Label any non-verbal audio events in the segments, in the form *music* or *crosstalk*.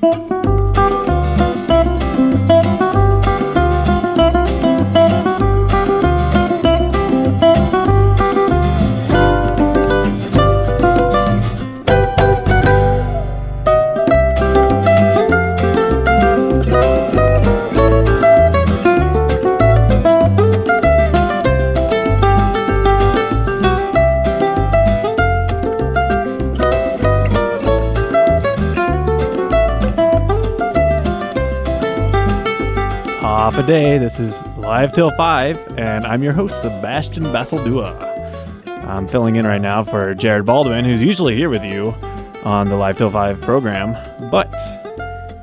Half a day. This is Live Till 5, and I'm your host, Sebastian Basildua. I'm filling in right now for Jared Baldwin, who's usually here with you on the Live Till 5 program, but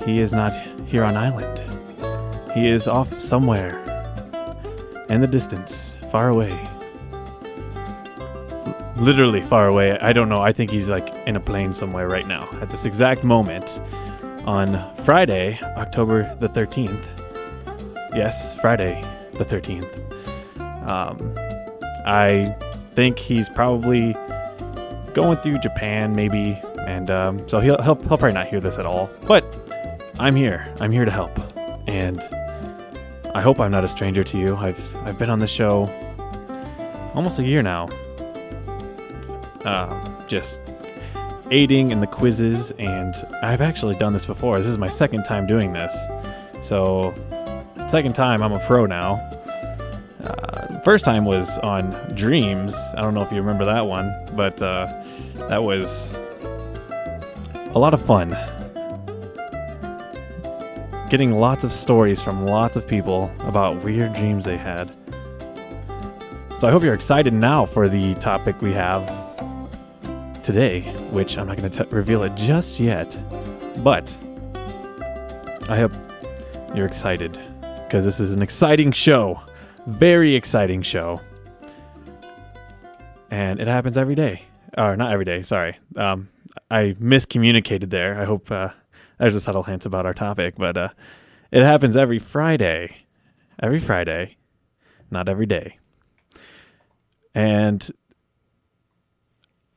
he is not here on island. He is off somewhere in the distance, far away. Literally far away. I don't know. I think he's like in a plane somewhere right now at this exact moment on Friday, October the 13th. Yes, Friday the 13th. Um, I think he's probably going through Japan, maybe, and um, so he'll, he'll, he'll probably not hear this at all. But I'm here. I'm here to help. And I hope I'm not a stranger to you. I've, I've been on the show almost a year now. Um, just aiding in the quizzes, and I've actually done this before. This is my second time doing this. So second time I'm a pro now. Uh, first time was on Dreams. I don't know if you remember that one, but uh, that was a lot of fun. Getting lots of stories from lots of people about weird dreams they had. So I hope you're excited now for the topic we have today, which I'm not going to reveal it just yet, but I hope you're excited because this is an exciting show. Very exciting show. And it happens every day. Or not every day, sorry. Um, I miscommunicated there. I hope uh, there's a subtle hint about our topic, but uh, it happens every Friday. Every Friday, not every day. And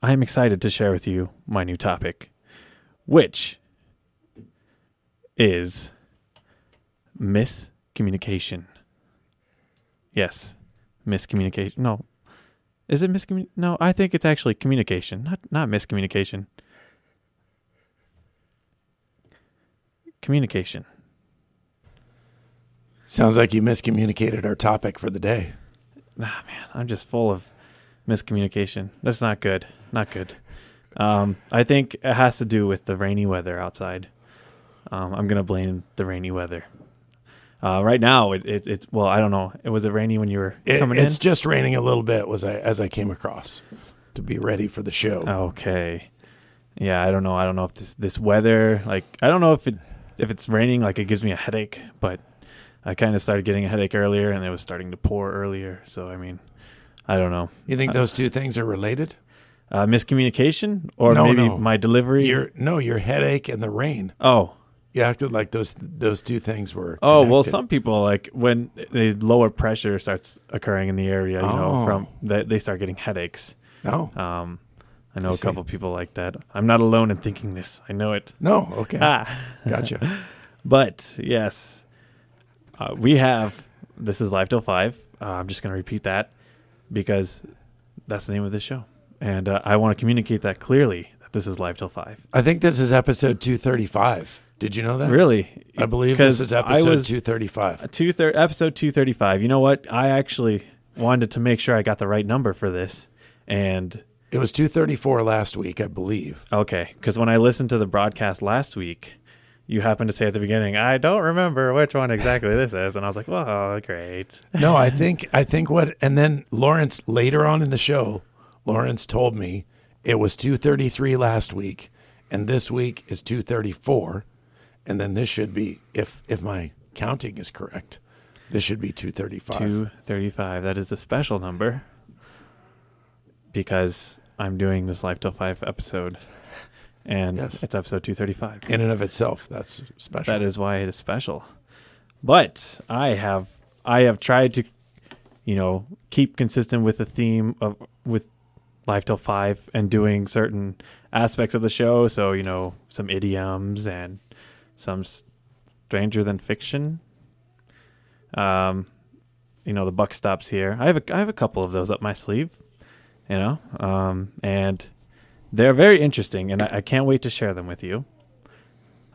I'm excited to share with you my new topic, which is miscommunication. Yes, miscommunication. No, is it miscommunication? No, I think it's actually communication, not not miscommunication. Communication. Sounds like you miscommunicated our topic for the day. Ah, man, I'm just full of miscommunication. That's not good. Not good. Um, I think it has to do with the rainy weather outside. Um, I'm gonna blame the rainy weather. Uh, right now, it, it, it well, I don't know. It was it rainy when you were It, coming it's in. just raining a little bit was I as I came across to be ready for the show. Okay. Yeah, I don't know. I don't know if this this weather like I don't know if it if it's raining like it gives me a headache, but I kind of started getting a headache earlier and it was starting to pour earlier. So I mean, I don't know. You think those two things are related? Uh, miscommunication or No, maybe no. my delivery. Your no, your headache and the rain. oh, You acted like those those two things were. Oh well, some people like when the lower pressure starts occurring in the area, you know, Oh. from they, they start getting headaches. No, Um, I know I a couple people like that. I'm not alone in thinking this. I know it. no. Okay, Ah, gotcha. *laughs* but yes, uh, we have. This is live till five. Uh, I'm just going to repeat that because that's the name of the show, and uh, I want to communicate that clearly that this is live till five. I think this is episode two thirty five. Did you know that? Really, I believe this is episode two thirty five. Uh, two thir- episode 235 you know what i actually wanted to make sure i got the right number for this and It was two thirty four last week, I believe. okay because when i listened to the broadcast last week you happened to say at the beginning i don't remember which one exactly this is and i was like well great No, I *laughs* think I think what and then Lawrence later on in the show, Lawrence told me it was 233 last week and this week is 234 and then this should be if if my counting is correct, this should be 235. 235 that is a special number because i'm doing this Live Till 5 episode and Yes. it's episode 235 In and of itself, that's special. That is why it is special. But I have I have tried to, you know, keep consistent with the theme of with Live Till Five and doing certain aspects of the show. So you know, some idioms and some Stranger Than Fiction. Um, you know, the buck stops here. I have a, I have a couple of those up my sleeve, you know, um, and they're very interesting, and I, I can't wait to share them with you.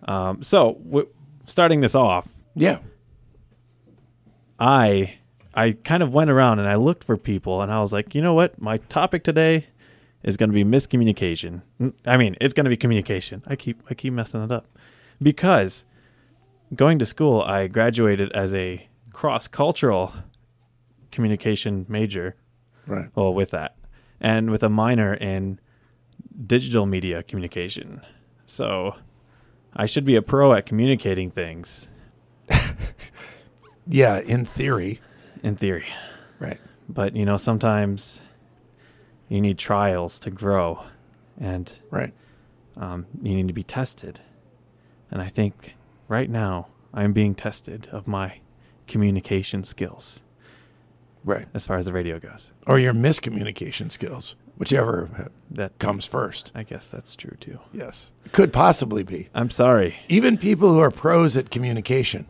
Um, so, w- starting this off, Yeah. I I kind of went around and I looked for people, and I was like, you know what, my topic today is going to be miscommunication. I mean, it's going to be communication. I keep I keep messing it up because going to school, I graduated as a cross cultural communication major. Right. Well, with that, and with a minor in digital media communication. So I should be a pro at communicating things *laughs* Yeah. In theory. in theory. Right. But you know, sometimes you need trials to grow, and Right. um, you need to be tested. And I think right now I'm being tested of my communication skills Right. as far as the radio goes. Or your miscommunication skills, whichever That comes first. I guess that's true too. Yes. Could possibly be. I'm sorry. Even people who are pros at communication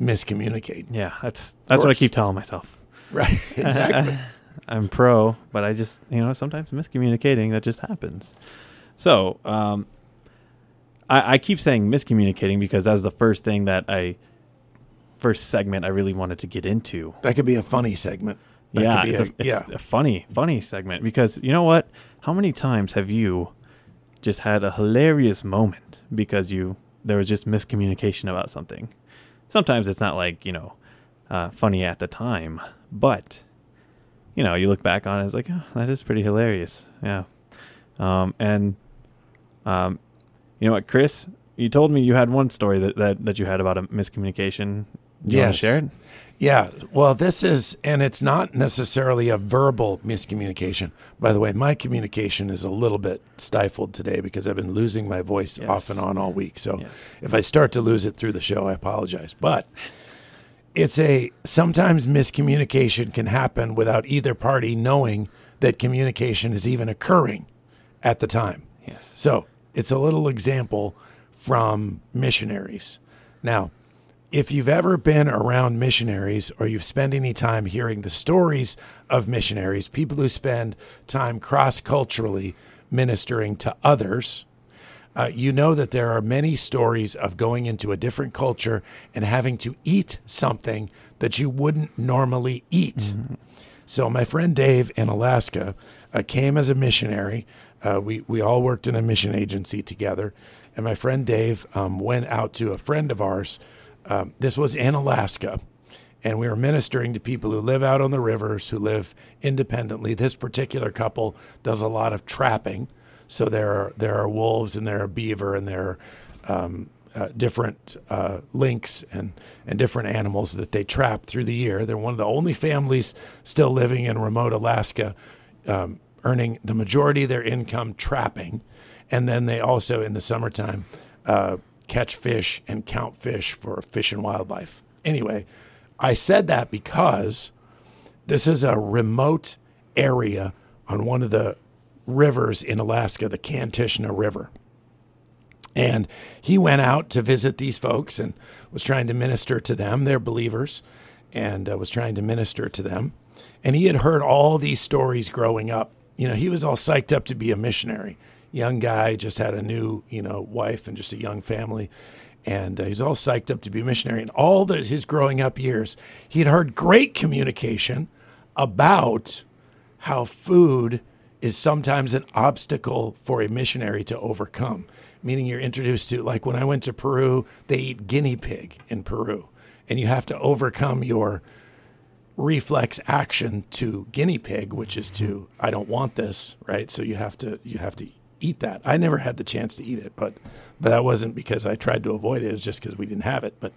miscommunicate. Yeah, that's that's what I keep telling myself. Right. *laughs* Exactly. *laughs* I'm pro, but I just you know sometimes miscommunicating that just happens. So um, I, I keep saying miscommunicating because that was the first thing that I first segment I really wanted to get into. that could be a funny segment. That yeah, could be it's, a, a- it's yeah. a funny, funny segment because you know what? How many times have you just had a hilarious moment because you there was just miscommunication about something? Sometimes it's not like you know uh, funny at the time, but you know you look back on it, it's like oh, that is pretty hilarious. Yeah, um, and um, you know what, Chris? You told me you had one story that, that, that you had about a miscommunication. You want to share it? Yeah. Well, this is, and it's not necessarily a verbal miscommunication. By the way, my communication is a little bit stifled today because I've been losing my voice Yes. off and on all week. So Yes. if I start to lose it through the show, I apologize. But it's a sometimes miscommunication can happen without either party knowing that communication is even occurring at the time. Yes. So it's a little example from missionaries. Now, if you've ever been around missionaries or you've spent any time hearing the stories of missionaries, people who spend time cross culturally ministering to others, uh, you know that there are many stories of going into a different culture and having to eat something that you wouldn't normally eat. So my friend Dave in Alaska uh, came as a missionary. Uh, we we all worked in a mission agency together, and my friend Dave um, went out to a friend of ours. Um, this was in Alaska, and we were ministering to people who live out on the rivers, who live independently. This particular couple does a lot of trapping, so there are there are wolves and there are beaver and there are um, uh, different uh, lynx and and different animals that they trap through the year. They're one of the only families still living in remote Alaska, um, earning the majority of their income trapping, and then they also in the summertime uh, catch fish and count fish for fish and wildlife. Anyway, I said that because this is a remote area on one of the rivers in Alaska, the Kantishna River. And he went out to visit these folks and was trying to minister to them. They're believers and uh, was trying to minister to them. And he had heard all these stories growing up. You know, he was all psyched up to be a missionary. Young guy, just had a new, you know, wife and just a young family. And uh, he's all psyched up to be a missionary. And all the, his growing up years, he had heard great communication about how food is sometimes an obstacle for a missionary to overcome. Meaning, you're introduced to, like when I went to Peru, they eat guinea pig in Peru, and you have to overcome your reflex action to guinea pig, which is to I don't want this, right? So you have to you have to eat that. I never had the chance to eat it, but but that wasn't because I tried to avoid it. It was just because we didn't have it. But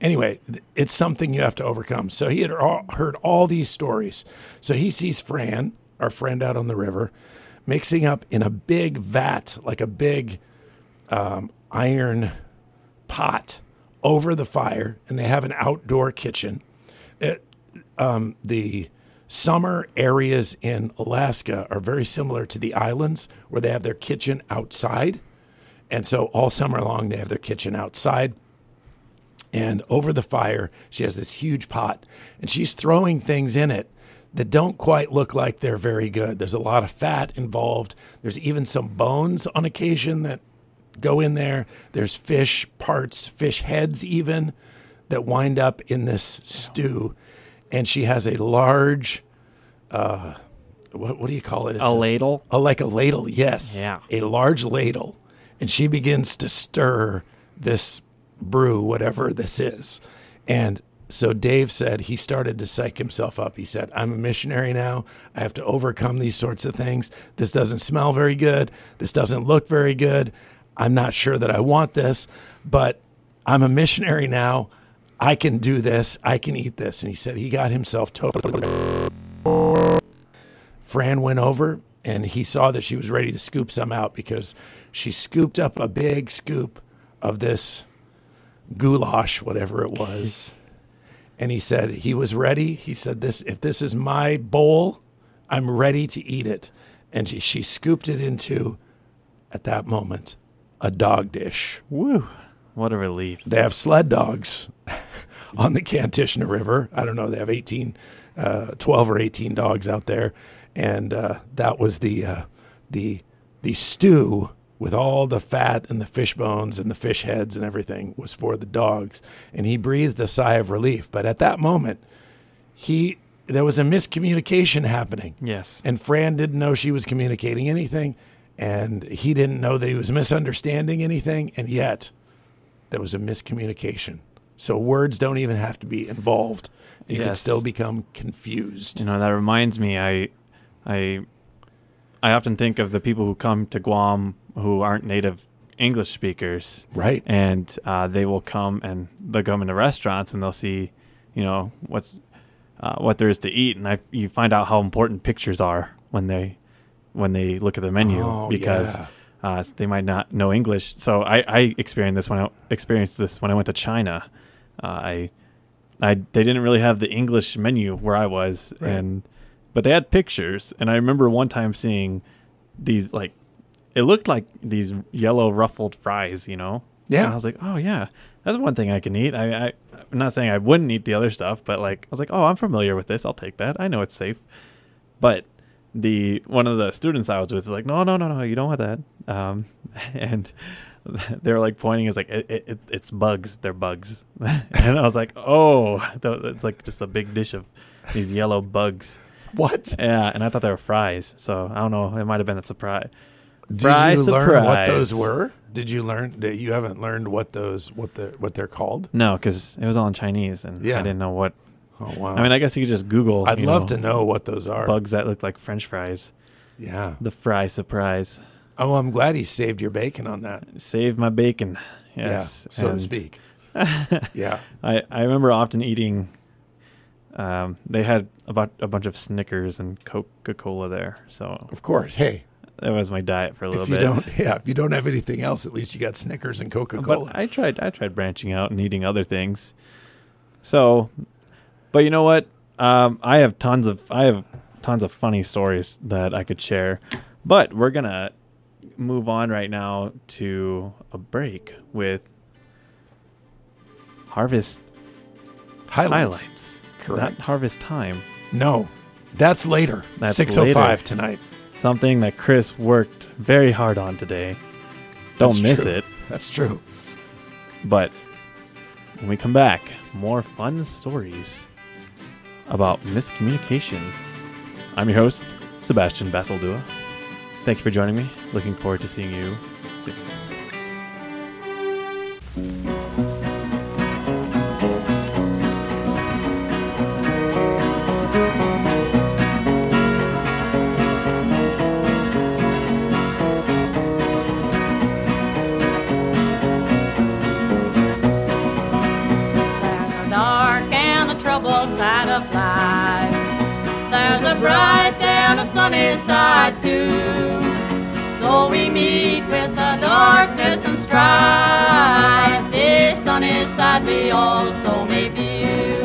anyway, it's something you have to overcome. So he had all, heard all these stories. So he sees Fran, our friend out on the river, mixing up in a big vat, like a big um, iron pot over the fire, and they have an outdoor kitchen. Um, the summer areas in Alaska are very similar to the islands where they have their kitchen outside. And so all summer long, they have their kitchen outside. And over the fire, she has this huge pot, and she's throwing things in it that don't quite look like they're very good. There's a lot of fat involved. There's even some bones on occasion that go in there. There's fish parts, fish heads, even that wind up in this stew. And she has a large, uh, what, what do you call it? It's A ladle. a, like a ladle, yes. Yeah. A large ladle. And she begins to stir this brew, whatever this is. And so Dave said he started to psych himself up. He said, I'm a missionary now. I have to overcome these sorts of things. This doesn't smell very good. This doesn't look very good. I'm not sure that I want this, but I'm a missionary now. I can do this. I can eat this. And he said he got himself totally Fran went over and he saw that she was ready to scoop some out because she scooped up a big scoop of this goulash, whatever it was. *laughs* And he said he was ready. He said, "This, if this is my bowl, I'm ready to eat it." And she, she scooped it into, at that moment, a dog dish. Woo! What a relief. They have sled dogs on the Kantishna River. I don't know. They have 18, uh, 12 or 18 dogs out there. And uh, that was the, uh, the, the stew with all the fat and the fish bones and the fish heads and everything was for the dogs. And he breathed a sigh of relief. But at that moment, he, there was a miscommunication happening. Yes. And Fran didn't know she was communicating anything. And he didn't know that he was misunderstanding anything. And yet, there was a miscommunication. So words don't even have to be involved. You can still become confused. You know, that reminds me I I I often think of the people who come to Guam who aren't native English speakers. Right. And uh, they will come and they'll come into restaurants and they'll see, you know, what's uh, what there is to eat, and I you find out how important pictures are when they when they look at the menu Oh, because yeah. uh, they might not know English. So I, I experienced this when I experienced this when I went to China. Uh, I I they didn't really have the English menu where I was, Right. and but they had pictures, and I remember one time seeing these like it looked like these yellow ruffled fries, you know. Yeah. And I was like, oh yeah, that's one thing I can eat. I, I I'm not saying I wouldn't eat the other stuff, but like I was like, oh, I'm familiar with this. I'll take that. I know it's safe. But the one of the students I was with is like, no, no, no, no, you don't want that. Um, *laughs* and *laughs* they were like pointing, it's like it, it, it, it's bugs. They're bugs. *laughs* and I was like, oh, *laughs* it's like just a big dish of these yellow bugs. What? Yeah, and I thought they were fries. So I don't know. It might have been a surprise. Did Fry you learn what those were? Did you learn that you haven't learned what those what the what they're called? No, because it was all in Chinese, and Yeah. I didn't know what. Oh wow. I mean, I guess you could just Google. I'd love know, to know what those are. bugs that look like French fries. Yeah. The fry surprise. Oh, I'm glad he saved your bacon on that. Save my bacon. Yes, Yeah, so to speak. *laughs* yeah. I, I remember often eating. Um, they had about a bunch of Snickers and Coca Cola there, so Of course. Hey, that was my diet for a little if you bit. don't yeah, if you don't have anything else, at least you got Snickers and Coca-Cola. I tried I tried branching out and eating other things. So, but you know what? Um, I have tons of I have tons of funny stories that I could share, but we're gonna move on right now to a break with harvest Highlights. highlights. Correct. Not harvest time. No. That's later. That's 605 later. tonight. Something that Chris worked very hard on today. Don't That's miss true. it. That's true. But when we come back, more fun stories about miscommunication. I'm your host, Sebastian Basildua. Thank you for joining me. Looking forward to seeing you soon. The troubled side of sight. There's a meet with the darkness and strife. This sunny side we also may view.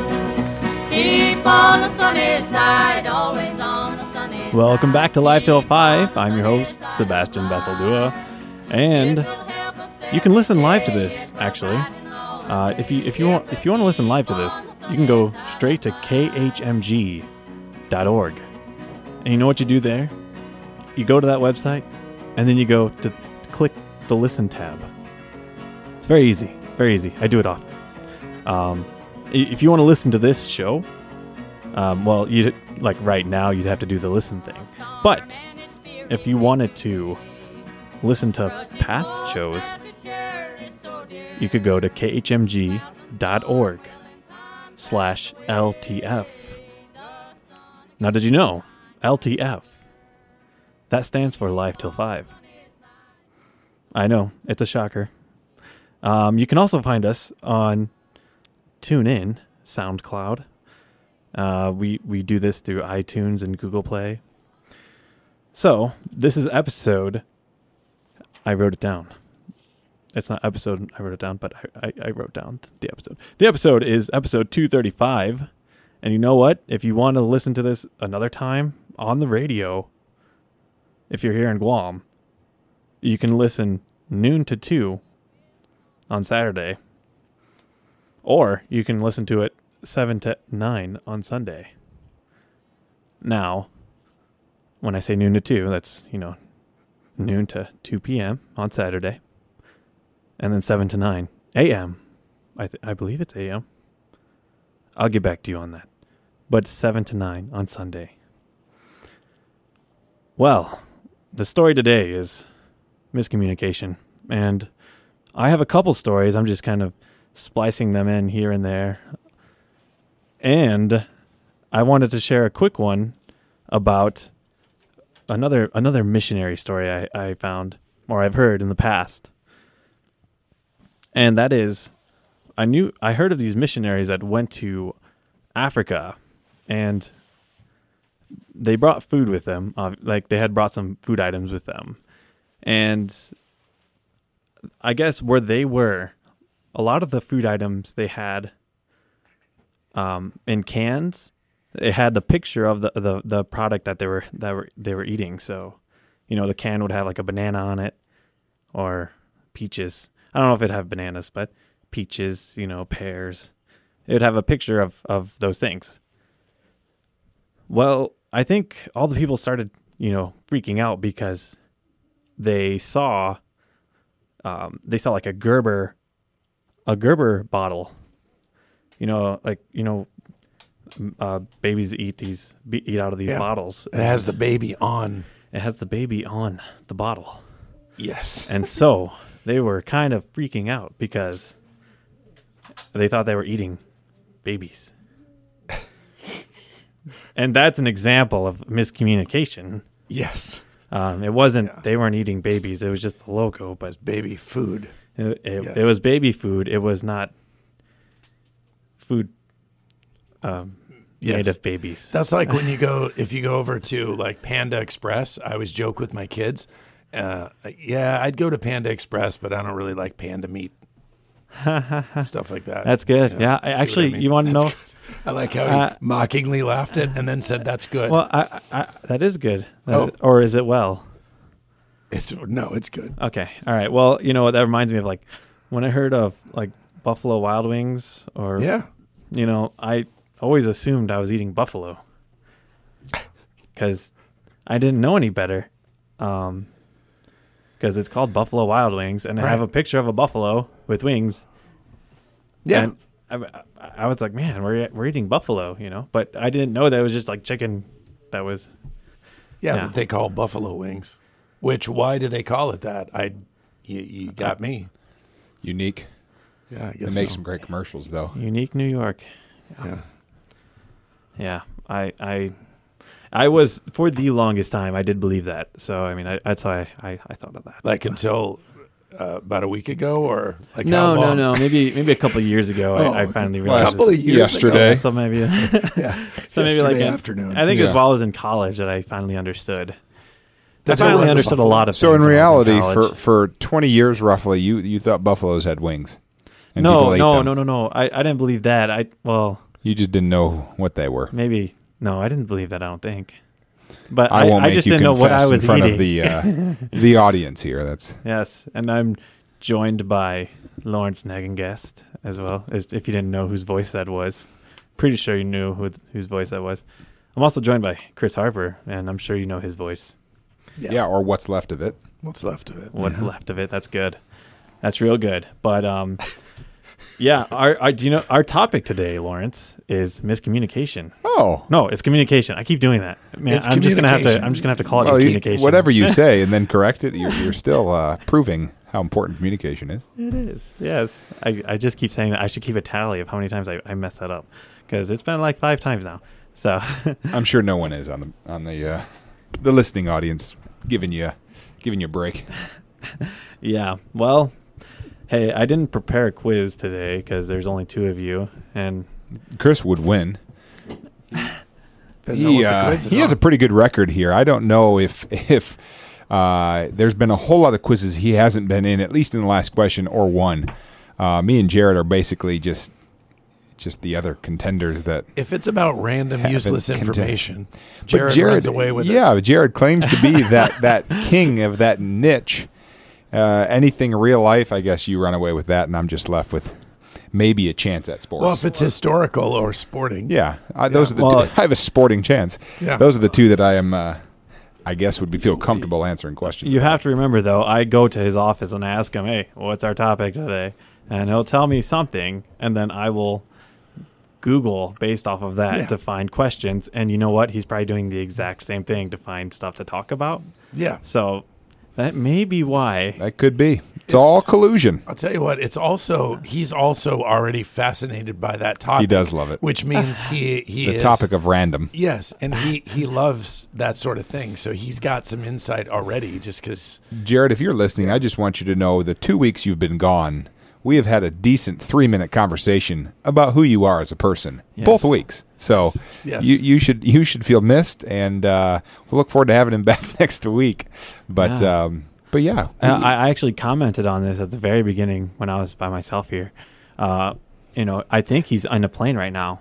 Keep on the sunny side, always on the sunny Welcome side. back to Live Till 5. I'm your host, Sebastian life. And It will help you can listen live to this actually. Uh, if you if you want if you want to listen live to this, you can go straight to khmg.org, and you know what you do there? You go to that website, and then you go to click the listen tab. It's very easy, very easy. I do it often. Um, if you want to listen to this show, um, well, you like right now you'd have to do the listen thing. But if you wanted to listen to past shows, you could go to khmg.org slash LTF. Now, did you know LTF? That stands for Live Till 5. I know, it's a shocker. Um, you can also find us on TuneIn, SoundCloud. Uh, we, we do this through iTunes and Google Play. So, this is episode. I wrote it down. It's not episode, I wrote it down, but I, I, I wrote down the episode. The episode is episode 235. And you know what? If you want to listen to this another time on the radio, if you're here in Guam, you can listen noon to 2 on Saturday. Or you can listen to it 7 to 9 on Sunday. Now, when I say noon to 2, that's, you know, noon to 2 p.m. on Saturday. And then 7 to 9 a.m. I, th- I believe it's a.m. I'll get back to you on that. But 7 to 9 on Sunday. Well, the story today is miscommunication. And I have a couple stories. I'm just kind of splicing them in here and there. And I wanted to share a quick one about another another missionary story I, I found or I've heard in the past. And that is I knew I heard of these missionaries that went to Africa and they brought food with them. Uh, like they had brought some food items with them. And I guess where they were, a lot of the food items they had um, in cans, it had the picture of the, the the product that they were that were they were eating. So, you know, the can would have like a banana on it or peaches. I don't know if it'd have bananas, but peaches, you know, pears. It would have a picture of of those things. Well, I think all the people started, you know, freaking out because they saw um, they saw like a Gerber a Gerber bottle. You know, like you know, uh, babies eat these be- eat out of these Yeah. bottles. It has the baby on. It has the baby on the bottle, Yes. and so they were kind of freaking out because they thought they were eating babies. And that's an example of miscommunication. Yes. Um, it wasn't Yeah. they weren't eating babies; it was just the logo. But Baby food. It, it, Yes. it was baby food. It was not food um, Yes. made of babies. That's like when you go if you go over to like Panda Express. I always joke with my kids. Uh, yeah, I'd go to Panda Express, but I don't really like panda meat. *laughs* Stuff like that. That's good. Yeah, I, what actually, mean? you want to know? Good. I like how he Uh, mockingly laughed it and then said, "That's good." Well, I, I, that is good. That- Oh. or is it well? it's no, it's good. Okay, all right. Well, you know what? That reminds me of like when I heard of like Buffalo Wild Wings, or Yeah, you know, I always assumed I was eating buffalo because I didn't know any better. Um, because it's called Buffalo Wild Wings, and I have a picture of a buffalo with wings. yeah. And I, I, I was like, man, we're we're eating buffalo, you know. But I didn't know that it was just like chicken. That was Yeah, Yeah. that they call buffalo wings. Which why do they call it that? I, you, you got me. Unique. Yeah, I They make so. some great commercials though. unique New York. Yeah. Yeah, I I I was for the longest time. I did believe that. So I mean, I, that's why I, I, I thought of that. Like until uh, about a week ago, or like no, how no, long? no. Maybe maybe a couple of years ago, Oh, I, I finally a realized. couple of years Yesterday. *laughs* So maybe, *laughs* Yeah, so maybe like Yesterday afternoon. I think it was Yeah. while I was in college that I finally understood. That I finally understood a lot of. So in things when reality, college. for for 20 years roughly, you you thought buffaloes had wings. And no, no, them. no, no, no. I, I didn't believe that. I well, You just didn't know what they were. maybe no. I didn't believe that. I don't think. But I I, won't I make just you didn't know what I was in front eating. of the uh, *laughs* the audience here. That's Yes, and I'm joined by Lawrence Negengest as well. As if you didn't know whose voice that was, pretty sure you knew who, whose voice that was. I'm also joined by Chris Harper, and I'm sure you know his voice. Yeah. or what's left of it. What's left of it? What's left of it? That's good. That's real good. But um, *laughs* yeah. Our, our do you know our topic today, Lawrence, is miscommunication. Oh, No, it's communication. I keep doing that. Man, It's I'm just gonna have to. I'm just gonna have to call it well, you- communication. whatever you *laughs* say and then correct it, you're, you're still uh, proving how important communication is. It is. Yes. I, I just keep saying that I should keep a tally of how many times I, I mess that up because it's been like five times now. So *laughs* I'm sure no one is on the on the uh, the listening audience giving you giving you a break. *laughs* yeah. Well, hey, I didn't prepare a quiz today because there's only two of you, and Chris would win. He, uh, quiz is he has a pretty good record here. I don't know if if uh, there's been a whole lot of quizzes he hasn't been in, at least in the last question or one. Uh, me and Jared are basically just just the other contenders that. If it's about random useless information, But Jared, runs away with it. yeah, but Jared claims to be that that king of that niche. Uh, anything real life, I guess you run away with that, and I'm just left with maybe a chance at sports. Well, if it's historical or sporting, Yeah, I, those are the Well- two. *laughs* I have a sporting chance. Yeah. Those are the two that I am. Uh, I guess would be feel comfortable answering questions. you have to remember though, I go to his office and I ask him, "Hey, what's our topic today?" And he'll tell me something, and then I will Google based off of that Yeah. to find questions. And you know what? He's probably doing the exact same thing to find stuff to talk about. yeah. So that may be why. That could be. It's, all collusion. I'll tell you what. It's also he's also already fascinated by that topic. He does love it. which means he *sighs* he The is, topic of random. Yes, and he he loves that sort of thing. So he's got some insight already, just because. Jared, if you're listening, I just want you to know the two weeks you've been gone, we have had a decent three minute conversation about who you are as a person. Yes. Both weeks. So Yes. you you should you should feel missed, and uh, we'll look forward to having him *laughs* back next week. But Yeah. um, but yeah, I, I actually commented on this at the very beginning when I was by myself here. Uh, you know, I think he's on a plane right now.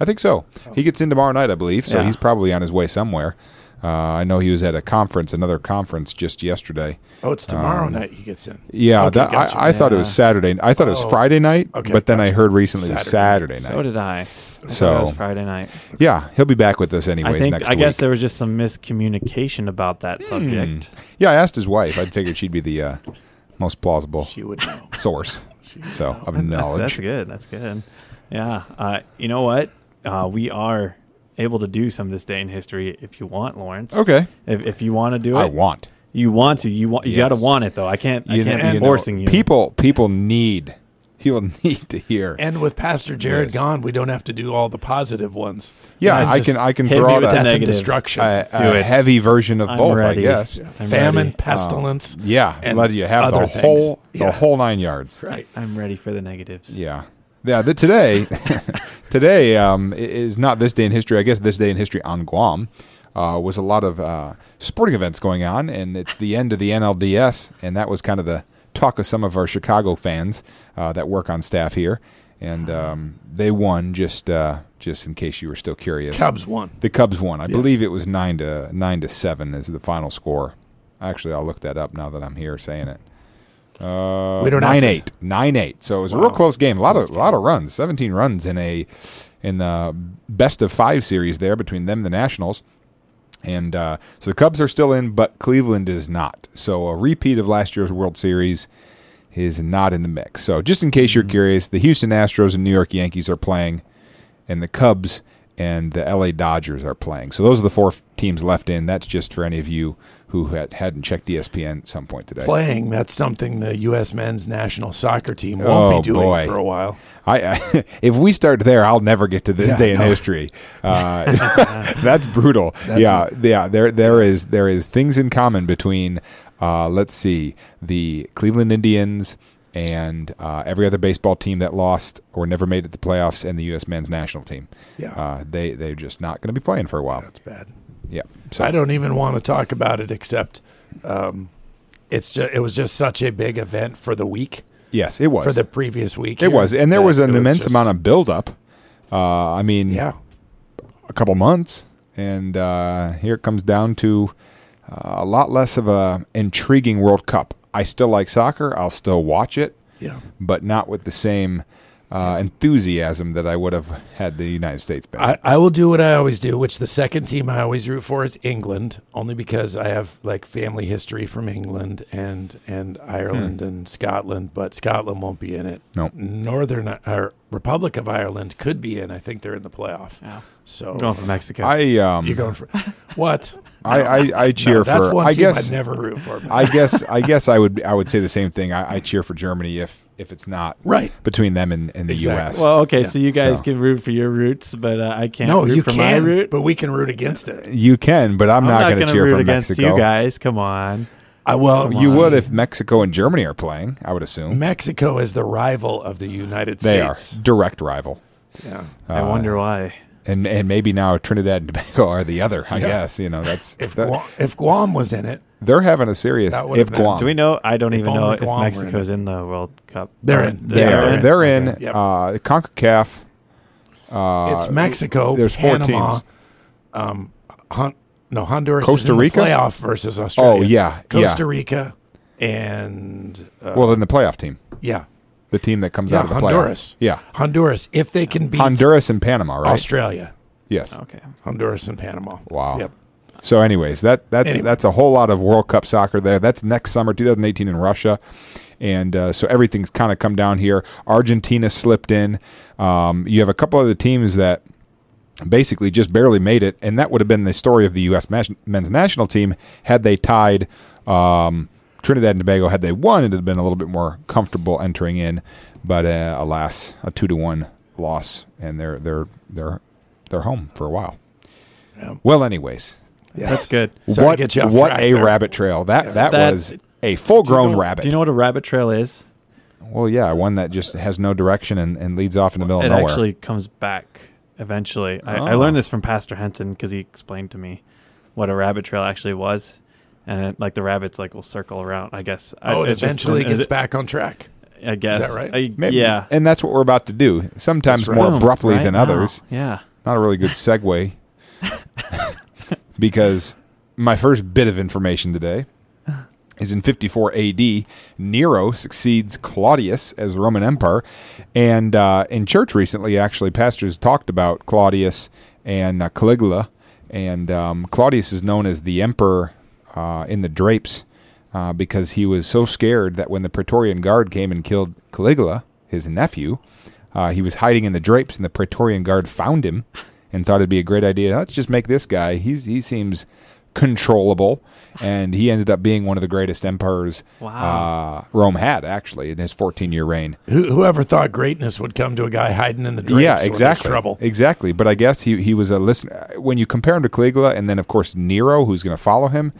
I think so. He gets in tomorrow night, I believe. So Yeah. he's probably on his way somewhere. Uh, I know he was at a conference, another conference just yesterday. Oh, it's tomorrow Um, night he gets in. Yeah, Okay, that, gotcha. I, I thought it was Saturday. I thought it was Oh, Friday night, okay, but then I heard recently it was Saturday. Saturday night. So did I. I So- it was Friday night. yeah, he'll be back with us anyways I think. next I week. guess there was just some miscommunication about that Hmm. subject. Yeah, I asked his wife. I figured she'd be the uh, most plausible She would know. source. She would *laughs* So know. of That's, knowledge. that's good. That's good. Yeah. Uh, you know what? Uh, we are able to do some of this day in history if you want, Lawrence. Okay, If, if you want to do it, I want. you want to. You want. You Yes. got to want it though. I can't. I You can't know- be you know, forcing you. People, people need. He will *laughs* need to hear. And with Pastor Jared Yes. gone, we don't have to do all the positive ones. yeah, It's I just can. I can hit throw me out with a, the death and negatives. destruction, a, Do a it. heavy version of I'm both. ready. I guess. I'm famine, ready. Uh, pestilence. Yeah, and let you have other the things. whole the Yeah. whole nine yards. Right. I'm ready for the negatives. Yeah. Yeah, the, today, *laughs* today um, is not this day in history. I guess this day in history on Guam uh, was a lot of uh, sporting events going on, and it's the end of the NLDS, and that was kind of the talk of some of our Chicago fans uh, that work on staff here, and um, they won. Just uh, just in case you were still curious, Cubs won. the Cubs won. I Yeah. believe it was nine to nine to seven is the final score. Actually, I'll look that up now that I'm here saying it. Uh, We don't nine eight, nine eight. So it was a real close game. A lot Close of a lot of runs. Seventeen runs in a in the best of five series there between them and the Nationals. And uh, so the Cubs are still in, but Cleveland is not. So a repeat of last year's World Series is not in the mix. So just in case you're Mm-hmm. curious, the Houston Astros and New York Yankees are playing, and the Cubs and the LA Dodgers are playing. So those are the four teams left in. That's just for any of you who had, hadn't checked ESPN at some point today. Playing, that's something the U.S. men's national soccer team won't Oh, be doing boy. for a while. I, I *laughs* if we start there, I'll never get to this Yeah, day in no. history. Uh, *laughs* *laughs* that's brutal. That's yeah, yeah. There, there is there is things in common between, uh, let's see, the Cleveland Indians and uh, every other baseball team that lost or never made it to the playoffs, and the U.S. men's national team. Yeah. uh, they they're just not going to be playing for a while. That's bad. Yeah. So I don't even want to talk about it, except um, it's just, it was just such a big event for the week, yes, it was for the previous week. it was, and there was an immense just- amount of buildup. Uh, I mean, yeah. a couple months, and uh, here it comes down to uh, a lot less of a intriguing World Cup. I still like soccer. I'll still watch it, Yeah. but not with the same uh, enthusiasm that I would have had the United States been. I, I will do what I always do, which the second team I always root for is England, only because I have like family history from England and and Ireland and Scotland, but Scotland won't be in it. Nope. Northern or Republic of Ireland could be in. I think they're in the playoff. Yeah. So I'm going for Mexico. I um you're going for what? I, I, I cheer No, that's for. one I team guess I'd never root for. I guess *laughs* I guess I would I would say the same thing. I, I cheer for Germany if if it's not Right. between them and, and the Exactly. U.S. well, okay, Yeah. so you guys So- can root for your roots, but uh, I can't no, root you for can, my root. but we can root against it. you can, but I'm, I'm not, not going to cheer root for against Mexico. you guys. Come on. I well, You see, would if Mexico and Germany are playing. I would assume Mexico is the rival of the United they States. are direct rival, Yeah. I Uh, wonder why. And and maybe now Trinidad and Tobago are the other. I Yeah. guess you know that's If that- Guam, if Guam was in it, they're having a serious. That would've If been- Guam, Do we know? I don't If even know only if Guam were in Mexico's in, the World Cup. They're in. they They are. are in. They're in. Okay. Yep. Uh, Concacaf. Uh, it's Mexico, there's four Panama, teams. um, Hon- no Honduras, Costa is in the Rica? playoff versus Australia. Oh, yeah, Costa yeah. Rica, and uh, well, then the playoff team, yeah, the team that comes yeah, out of the Honduras. playoff. Yeah, Honduras. If they can beat Honduras and Panama, right? Australia, yes. Okay. Honduras and Panama. Wow. Yep. So, anyways, that that's Anyway. that's a whole lot of World Cup soccer there. That's next summer, 2018 in Russia, and uh, so everything's kind of come down here. Argentina slipped in. Um, you have a couple other teams that basically just barely made it, and that would have been the story of the U.S. men's national team had they tied. Um, Trinidad and Tobago had they won, it'd have been a little bit more comfortable entering in, but uh, alas, a two to one loss, and they're they're they're they're home for a while. Yeah. Well, anyways, Yes. That's good. *laughs* Sorry to what get you off what track a there. rabbit trail that that, That- was a full Do you grown know- rabbit. Do you know what a rabbit trail is? well, yeah, one that just has no direction and, and leads off in the middle it of nowhere. It actually comes back eventually. I, I Oh. learned this from Pastor Henson because he explained to me what a rabbit trail actually was, and it, like the rabbits like will circle around. I guess. I- Oh, it it's just- eventually gets it- back on track. I guess. that right? I- Maybe- yeah. and that's what we're about to do. Sometimes right. more abruptly right than now. others. Yeah. Not a really good segue, *laughs* because my first bit of information today is in 54 AD. Nero succeeds Claudius as Roman Emperor, and uh, in church recently, actually, pastors talked about Claudius and uh, Caligula, and um, Claudius is known as the emperor uh, in the drapes uh, because he was so scared that when the Praetorian Guard came and killed Caligula, his nephew, uh, he was hiding in the drapes, and the Praetorian Guard found him and thought it'd be a great idea. Let's just make this guy. He's he seems controllable, and he ended up being one of the greatest emperors Wow. uh, Rome had actually in his 14 year reign. Who, whoever thought greatness would come to a guy hiding in the drapes? yeah, exactly. Trouble. Exactly. But I guess he he was a listener. When you compare him to Caligula, and then of course Nero, who's going to follow him,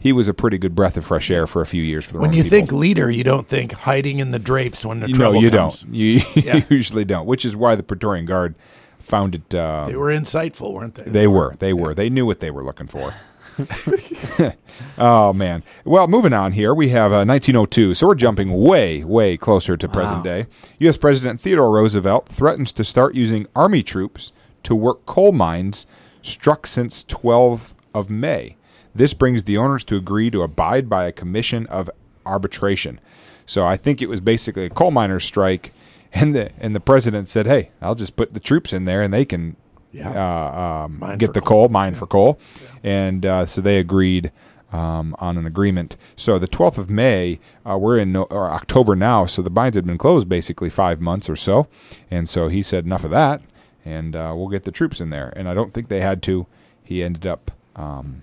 he was a pretty good breath of fresh air for a few years for the When Roman you people. think leader, you don't think hiding in the drapes when the no, trouble you comes. don't. *laughs* You Yeah. usually don't. Which is why the Praetorian Guard found it. Uh, They were insightful, weren't they? They were. They were. They knew what they were looking for. *laughs* oh man. Well, moving on here, we have uh, 1902. So we're jumping way, way closer to present day. U.S. President Theodore Roosevelt threatens to start using Army troops to work coal mines struck since 12 of May. This brings the owners to agree to abide by a commission of arbitration. So I think it was basically a coal miners' strike, *laughs* and the and the president said, "Hey, I'll just put the troops in there, and they can Yeah. uh, um, get the coal. coal, mine for coal, and uh, so they agreed um, on an agreement. So the 12th of May, uh, we're in no, or October now, so the mines had been closed basically five months or so, and so he said enough of that, and uh, we'll get the troops in there. And I don't think they had to. He ended up um,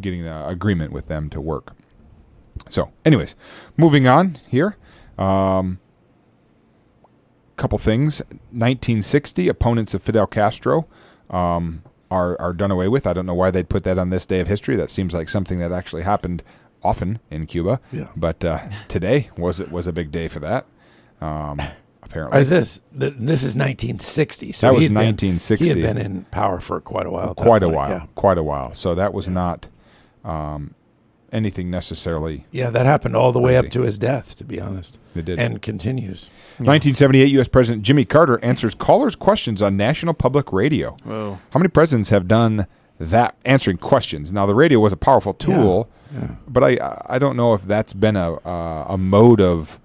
getting an agreement with them to work. So, anyways, moving on here. Um, couple things. 1960, opponents of Fidel Castro um, are are done away with. I don't know why they'd put that on this day of history. That seems like something that actually happened often in Cuba. Yeah. But uh, today was it was a big day for that. Um, *laughs* apparently, Is this th- this is 1960? So That was he had been- he had been in power for quite a while. quite a point, while, Yeah. quite a while. So that was not um, anything necessarily. yeah, that happened all the way up to his death. To be honest, It did. and continues. 1978, U.S. President Jimmy Carter answers callers' questions on National Public Radio. Whoa. How many presidents have done that, answering questions? Now, the radio was a powerful tool, But I I don't know if that's been a a, a mode of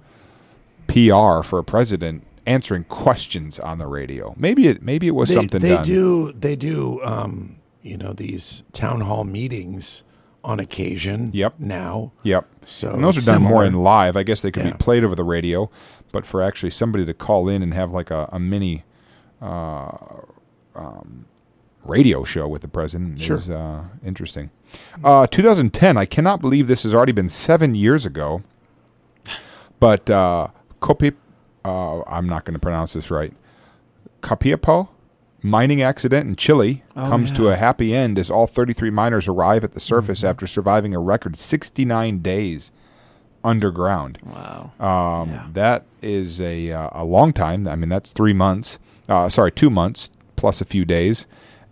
PR for a president answering questions on the radio. Maybe it maybe it was they, something they done. do they do um, you know these town hall meetings on occasion. Yep. Now, Yep. So and those are done more in live. I guess they could Yeah. be played over the radio, but for actually somebody to call in and have like a, a mini uh, um, radio show with the president Sure. is uh, interesting. Uh, 2010. I cannot believe this has already been seven years ago. But uh, Kopi, uh, I'm not going to pronounce this right. Capiapo mining accident in Chile Oh, comes to a happy end as all 33 miners arrive at the surface Mm-hmm. after surviving a record 69 days underground. Wow. Um, Yeah. That is a uh, a long time. I mean, that's three months. Uh, sorry, two months plus a few days.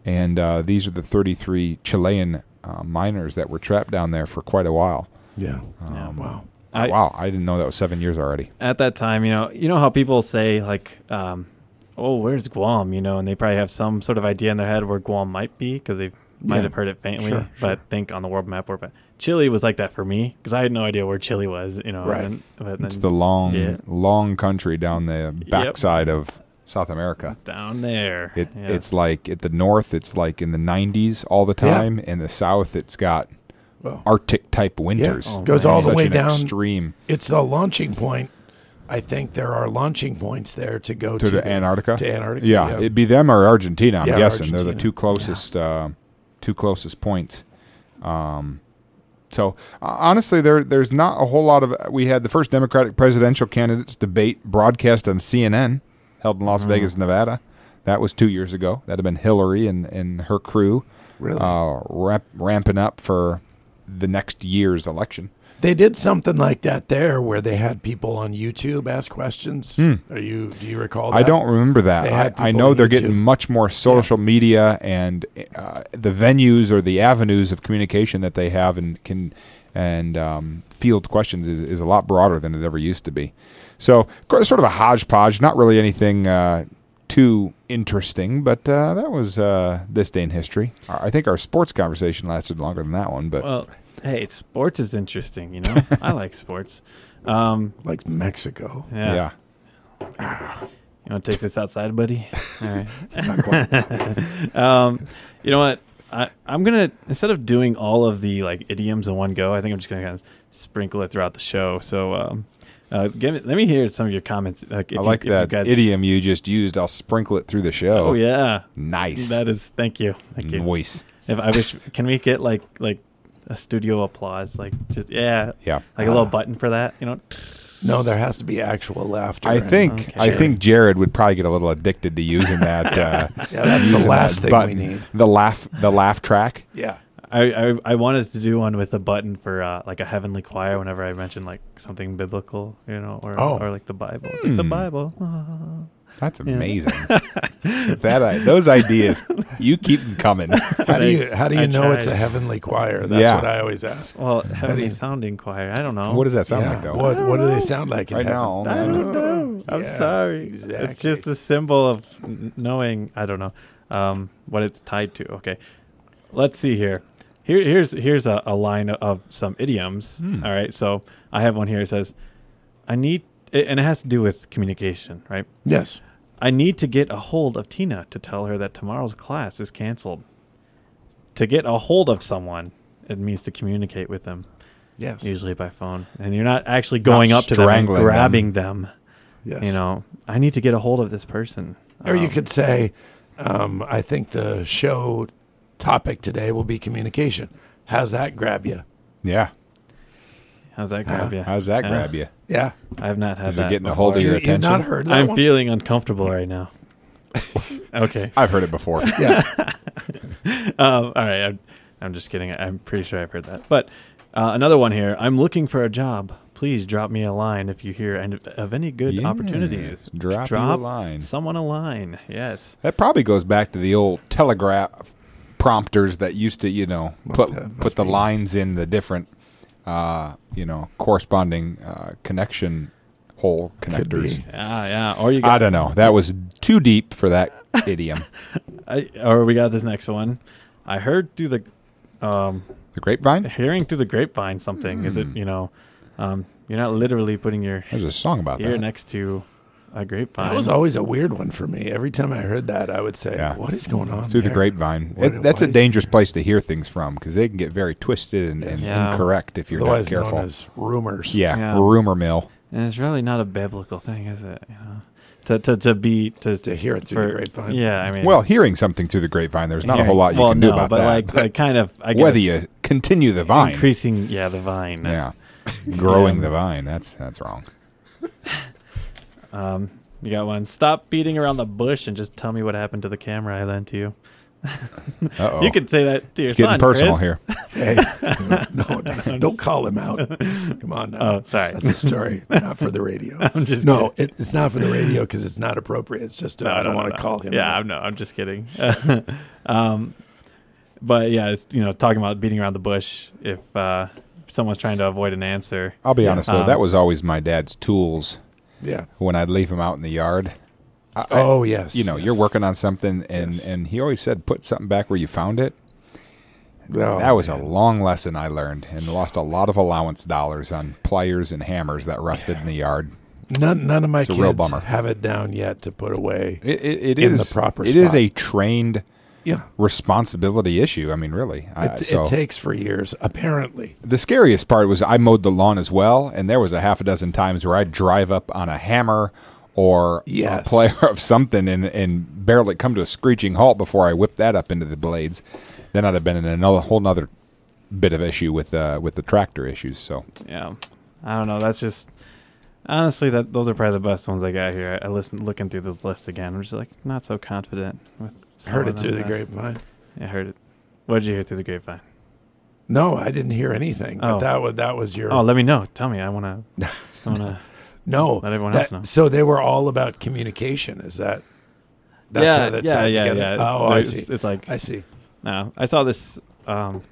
And uh, these are the 33 Chilean uh, miners that were trapped down there for quite a while. yeah. Yeah. Wow. I- wow, I didn't know that was seven years already. at that time, you know, you know how people say like, um, "Oh, where's Guam?" You know, and they probably have some sort of idea in their head where Guam might be because they might Yeah. have heard it faintly, Sure, but think on the world map where. But Chile was like that for me because I had no idea where Chile was. You know, Right. and, but It's the long, yeah. long country down the backside of South America. down there. It, yes. It's like at the north, it's like in the 90s all the Yeah. time. In the south, it's got Well, Arctic type winters. Oh, goes all the Such way down. extreme It's the launching point. I think there are launching points there to go to the Antarctica. To Antarctica. Yeah, it'd be them or Argentina. I'm Yeah, guessing they're the two closest, uh, two closest points. Um, so uh, honestly, there there's not a whole lot of. We had the first Democratic presidential candidates debate broadcast on CNN, held in Las Mm-hmm. Vegas, Nevada. That was two years ago. That'd have been Hillary and and her crew, Really? uh, ramp, ramping up for the next year's election. They did something like that there, where they had people on YouTube ask questions. Are you? Do you recall? That? Hmm. I don't remember that. I, I know they're YouTube. getting much more social media and uh, the venues or the avenues of communication that they have and can and um, field questions is, is a lot broader than it ever used to be. So sort of a hodgepodge, not really anything uh, too interesting, but uh, that was uh, this day in history. I think our sports conversation lasted longer than that one, but well, hey, sports is interesting. You know, *laughs* I like sports. Um, like Mexico. yeah. yeah. You want to take this outside, buddy? All right. *laughs* *laughs* um, you know what? I, I'm gonna instead of doing all of the like idioms in one go, I think I'm just gonna kind of sprinkle it throughout the show. So, um, uh, give me, let me hear some of your comments. Like, if I you- like if you that guys- idiom you just used. I'll sprinkle it through the show. Oh yeah, nice. that is. Thank you. Thank you. Nice. If I wish, can we get like like a studio applause? Like just yeah, Yeah. like a little button for that. You know. No, there has to be actual laughter. I think Okay. I think Jared would probably get a little addicted to using that. *laughs* Uh, Yeah, that's the last that thing button. we need. The laugh, the laugh track. Yeah. I, I I wanted to do one with a button for uh, like a heavenly choir whenever I mention like something biblical, you know, or Oh. or like the Bible. It's like the Hmm. Bible. *laughs* That's amazing. *laughs* that I, those ideas, you keep them coming. How do you how do you I know it's a heavenly choir? That's Yeah. what I always ask. Well, heavenly you- sounding choir. I don't know. What does that sound Yeah. like though? What what do they sound like in I heaven? know. I don't know. I'm Yeah, sorry. exactly. It's just a symbol of knowing. I don't know um, what it's tied to. Okay, let's see here. Here, here's here's a, a line of some idioms. Hmm. All right, so I have one here. It says, "I need," and it has to do with communication, right? Yes. I need to get a hold of Tina to tell her that tomorrow's class is canceled. To get a hold of someone, it means to communicate with them, Yes. usually by phone, and you're not actually going up to them and strangling them. grabbing them. Yes. You know, I need to get a hold of this person. Or you Um, could say, um, I think the show topic today will be communication. How's that grab you? Yeah. How's that *sighs* grab you? How's that Yeah. grab you? Yeah. I have not had Is it that. getting a hold of your You, you've not attention? heard that I'm one? feeling uncomfortable right now. *laughs* okay. I've heard it before. *laughs* Yeah. *laughs* Um, all right. I'm, I'm just kidding. I'm pretty sure I've heard that. But uh, another one here. I'm looking for a job. Please drop me a line if you hear any, of any good Yes, opportunities. drop you a line. Someone a line. Yes. That probably goes back to the old telegraph prompters that used to, you know, Must put have- must put the lines in the different, uh, you know, corresponding uh, connection hole connectors. Yeah. Yeah. Or you I don't know. That was too deep for that *laughs* idiom. I, or we got this next one. I heard through the um, The grapevine. hearing through the grapevine something. Is it Hmm. you know, um, you're not literally putting your There's a song about ear that. next to a grapevine. That was always a weird one for me. Every time I heard that, I would say, Yeah. "What is going on?" Through the there? grapevine. What- It- that's a what is- dangerous place to hear things from because they can get very twisted and, and Yeah. incorrect if you're Otherwise not careful. known as rumors. yeah, Yeah. rumor mill. and it's really not a biblical thing, is it? You know, to to to be to To hear it through the grapevine. Yeah, I mean, Well, hearing something through the grapevine, there's not a whole lot you well, can no, do about but that. like, like kind of, I guess, Whether you continue the vine, increasing, yeah, the vine. yeah, *laughs* growing Yeah. the vine, that's that's wrong. Um, you got one. Stop beating around the bush and just tell me what happened to the camera I lent you. *laughs* Uh-oh. You could say that to your it's getting son, personal Chris. here. *laughs* Hey, no, don't call him out. Come on now. Oh, sorry. That's a story, not for the radio. *laughs* I'm just no, it, it's not for the radio because it's not appropriate. It's just uh, No, I don't no, want to no. call him. Yeah, out. I'm no, I'm just kidding. um, but yeah, it's you know talking about beating around the bush. If uh, someone's trying to avoid an answer, I'll be Yeah. honest though, Um, that was always my dad's tools yeah. when I'd leave him out in the yard. I- I- Oh yes. you know, yes. you're working on something, and Yes. and he always said, put something back where you found it. Oh, that was a long lesson I learned, and lost a lot of allowance dollars on pliers and hammers that rusted in the yard. None, none of my It's kids have it down yet to put away. It, it, it In is the proper It is spot. a trained Yeah. responsibility issue. I mean, really. I, It, so it takes for years, apparently. the scariest part was I mowed the lawn as well, and there was a half a dozen times where I'd drive up on a hammer or Yes. a plier *laughs* of something and, and barely come to a screeching halt before I whipped that up into the blades. Then I'd have been in another whole nother bit of issue with uh, with the tractor issues. So yeah, I don't know. That's just honestly that those are probably the best ones I got here. I, I listen looking through this list again. I'm just like not so confident with. Heard it through the grapevine. I heard it. What did you hear through the grapevine? No, I didn't hear anything. But Oh. that was that was your. Oh, let me know. Tell me. I want to. I want to. *laughs* no, let everyone that- else know. So they were all about communication. Is that? That's yeah, how that's yeah, tied yeah, together? yeah. Oh, I see. It's like I see. No, I saw this. Um,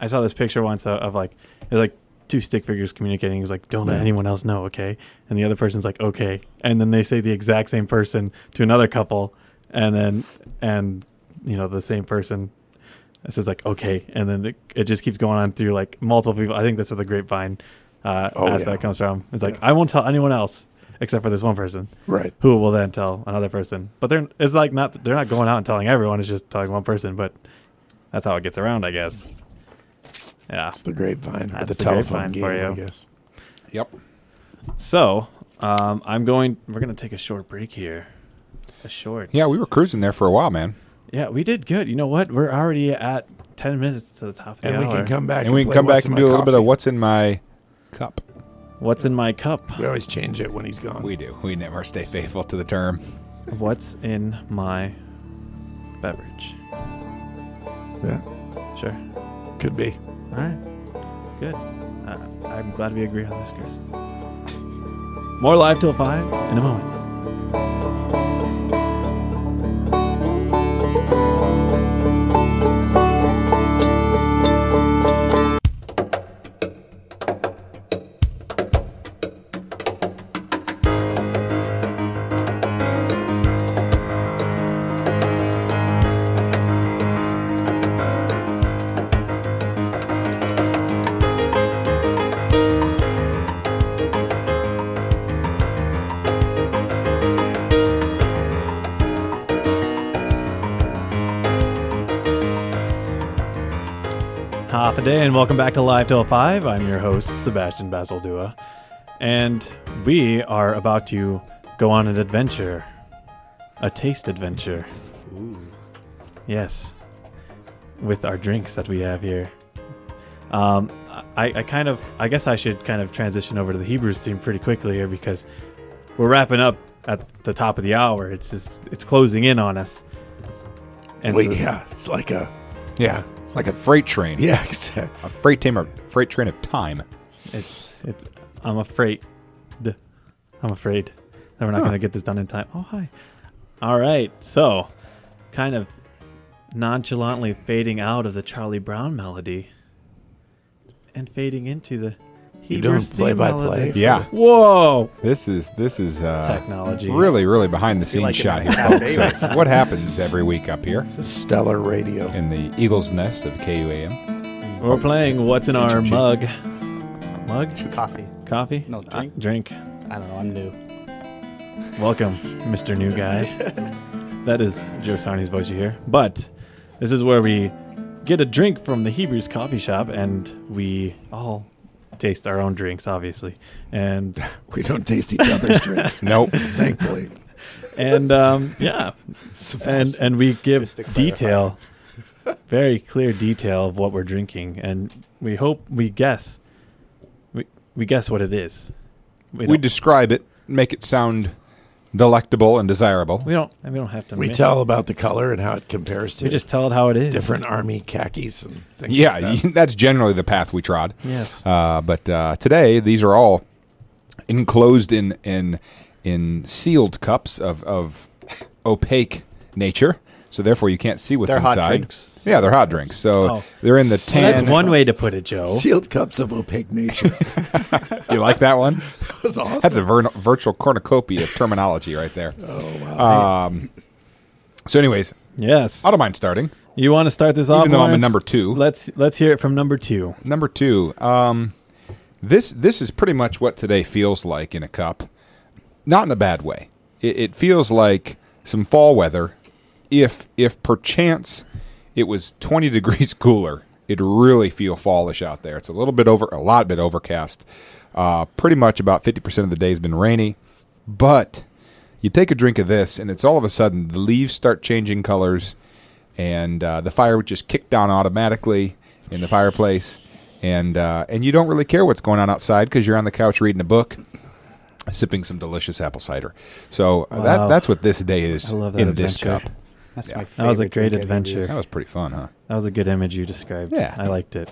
I saw this picture once of, of like it was like two stick figures communicating. He's like, "Don't let Yeah. anyone else know, okay?" And the other person's like, "Okay." And then they say the exact same person to another couple, and then and you know the same person says like, "Okay," and then it, it just keeps going on through like multiple people. I think that's where the grapevine uh, Oh, aspect yeah. comes from. It's like Yeah. I won't tell anyone else except for this one person Right. who will then tell another person. But they're it's like not they're not going out and telling everyone. It's just telling one person. But that's how it gets around, I guess. Yeah. It's the grapevine or That's the the telephone grapevine game, for I you. guess. yep. So um, I'm going. We're gonna take a short break here. A short. Yeah, we were cruising there for a while, man, Yeah, we did good. You know what? We're already at ten minutes to the top of the And we can come back and we can play come What's back and do a My little bit of Coffee. what's in my cup. What's in my cup? We always change it when he's gone. We do. We never stay faithful to the term. What's in my beverage? yeah, Sure. could be. All right. Good. Uh, I'm glad we agree on this, Chris. *laughs* More live till five in a moment. thank you a day, and welcome back to Live Till 5. I'm your host, Sebastian Basildua. And we are about to go on an adventure. A taste adventure. Yes. With our drinks that we have here. Um, I, I kind of, I guess I should kind of transition over to the Hebrews team pretty quickly here because we're wrapping up at the top of the hour. It's just, it's closing in on us. And Wait, so- yeah, it's like a Yeah, it's like a freight train. *laughs* yeah, exactly. a freight train, a freight train of time. It's it's. I'm afraid. I'm afraid that we're not Huh. going to get this done in time. Oh hi. All right. So, kind of nonchalantly fading out of the Charlie Brown melody and fading into the You doing play-by-play? Yeah, Whoa. this is this is uh, Technology. really really behind the scenes like shot here, folks. cafe. *laughs* of what happens every week up here It's a stellar radio. in the Eagle's Nest of KUAM. We're playing What's in Our Ching, ching. Mug. Mug? Coffee. Coffee? No, Uh, drink. drink. I don't know. I'm new. Welcome, Mr. New Guy. that is Joe Sarni's voice you hear. But this is where we get a drink from the Hebrews coffee shop and we all taste our own drinks, obviously. And *laughs* We don't taste each other's drinks, *laughs* Nope. thankfully. and um, yeah, and and we give Just to clarify. detail, very clear detail of what we're drinking, and we hope we guess, we we guess what it is. We We describe it, make it sound delectable and desirable. we don't we don't have to. We make- tell about the color and how it compares to We just tell it how it is. different army khakis and things. Yeah, like that. *laughs* that's generally the path we trod. Yes. Uh, but uh, today, these are all enclosed in in in sealed cups of, of opaque nature. So therefore, you can't see what's They're hot inside. drinks. Yeah, they're hot drinks. So Oh. they're in the So tan. that's one way to put it, Joe. Sealed cups of opaque nature. *laughs* You like that one? *laughs* That was awesome. That's a vir- virtual cornucopia of terminology right there. *laughs* oh wow. Um, so, anyways, Yes. I don't mind starting. You want to start this off? Even though I'm a number two. Let's let's hear it from number two. Number two, um, this this is pretty much what today feels like in a cup, not in a bad way. It, it feels like some fall weather. If if perchance it was 20 *laughs* degrees cooler, it'd really feel fallish out there. It's a little bit over, a lot bit overcast. Uh, pretty much about 50% of the day has been rainy, but you take a drink of this, and it's all of a sudden the leaves start changing colors, and uh, the fire would just kick down automatically in the fireplace, and uh, and you don't really care what's going on outside because you're on the couch reading a book, sipping some delicious apple cider. So uh, Wow. that that's what this day is in this adventure. cup. That's Yeah. my That was a great adventure. That was pretty fun, huh? That was a good image you described. Yeah. I liked it.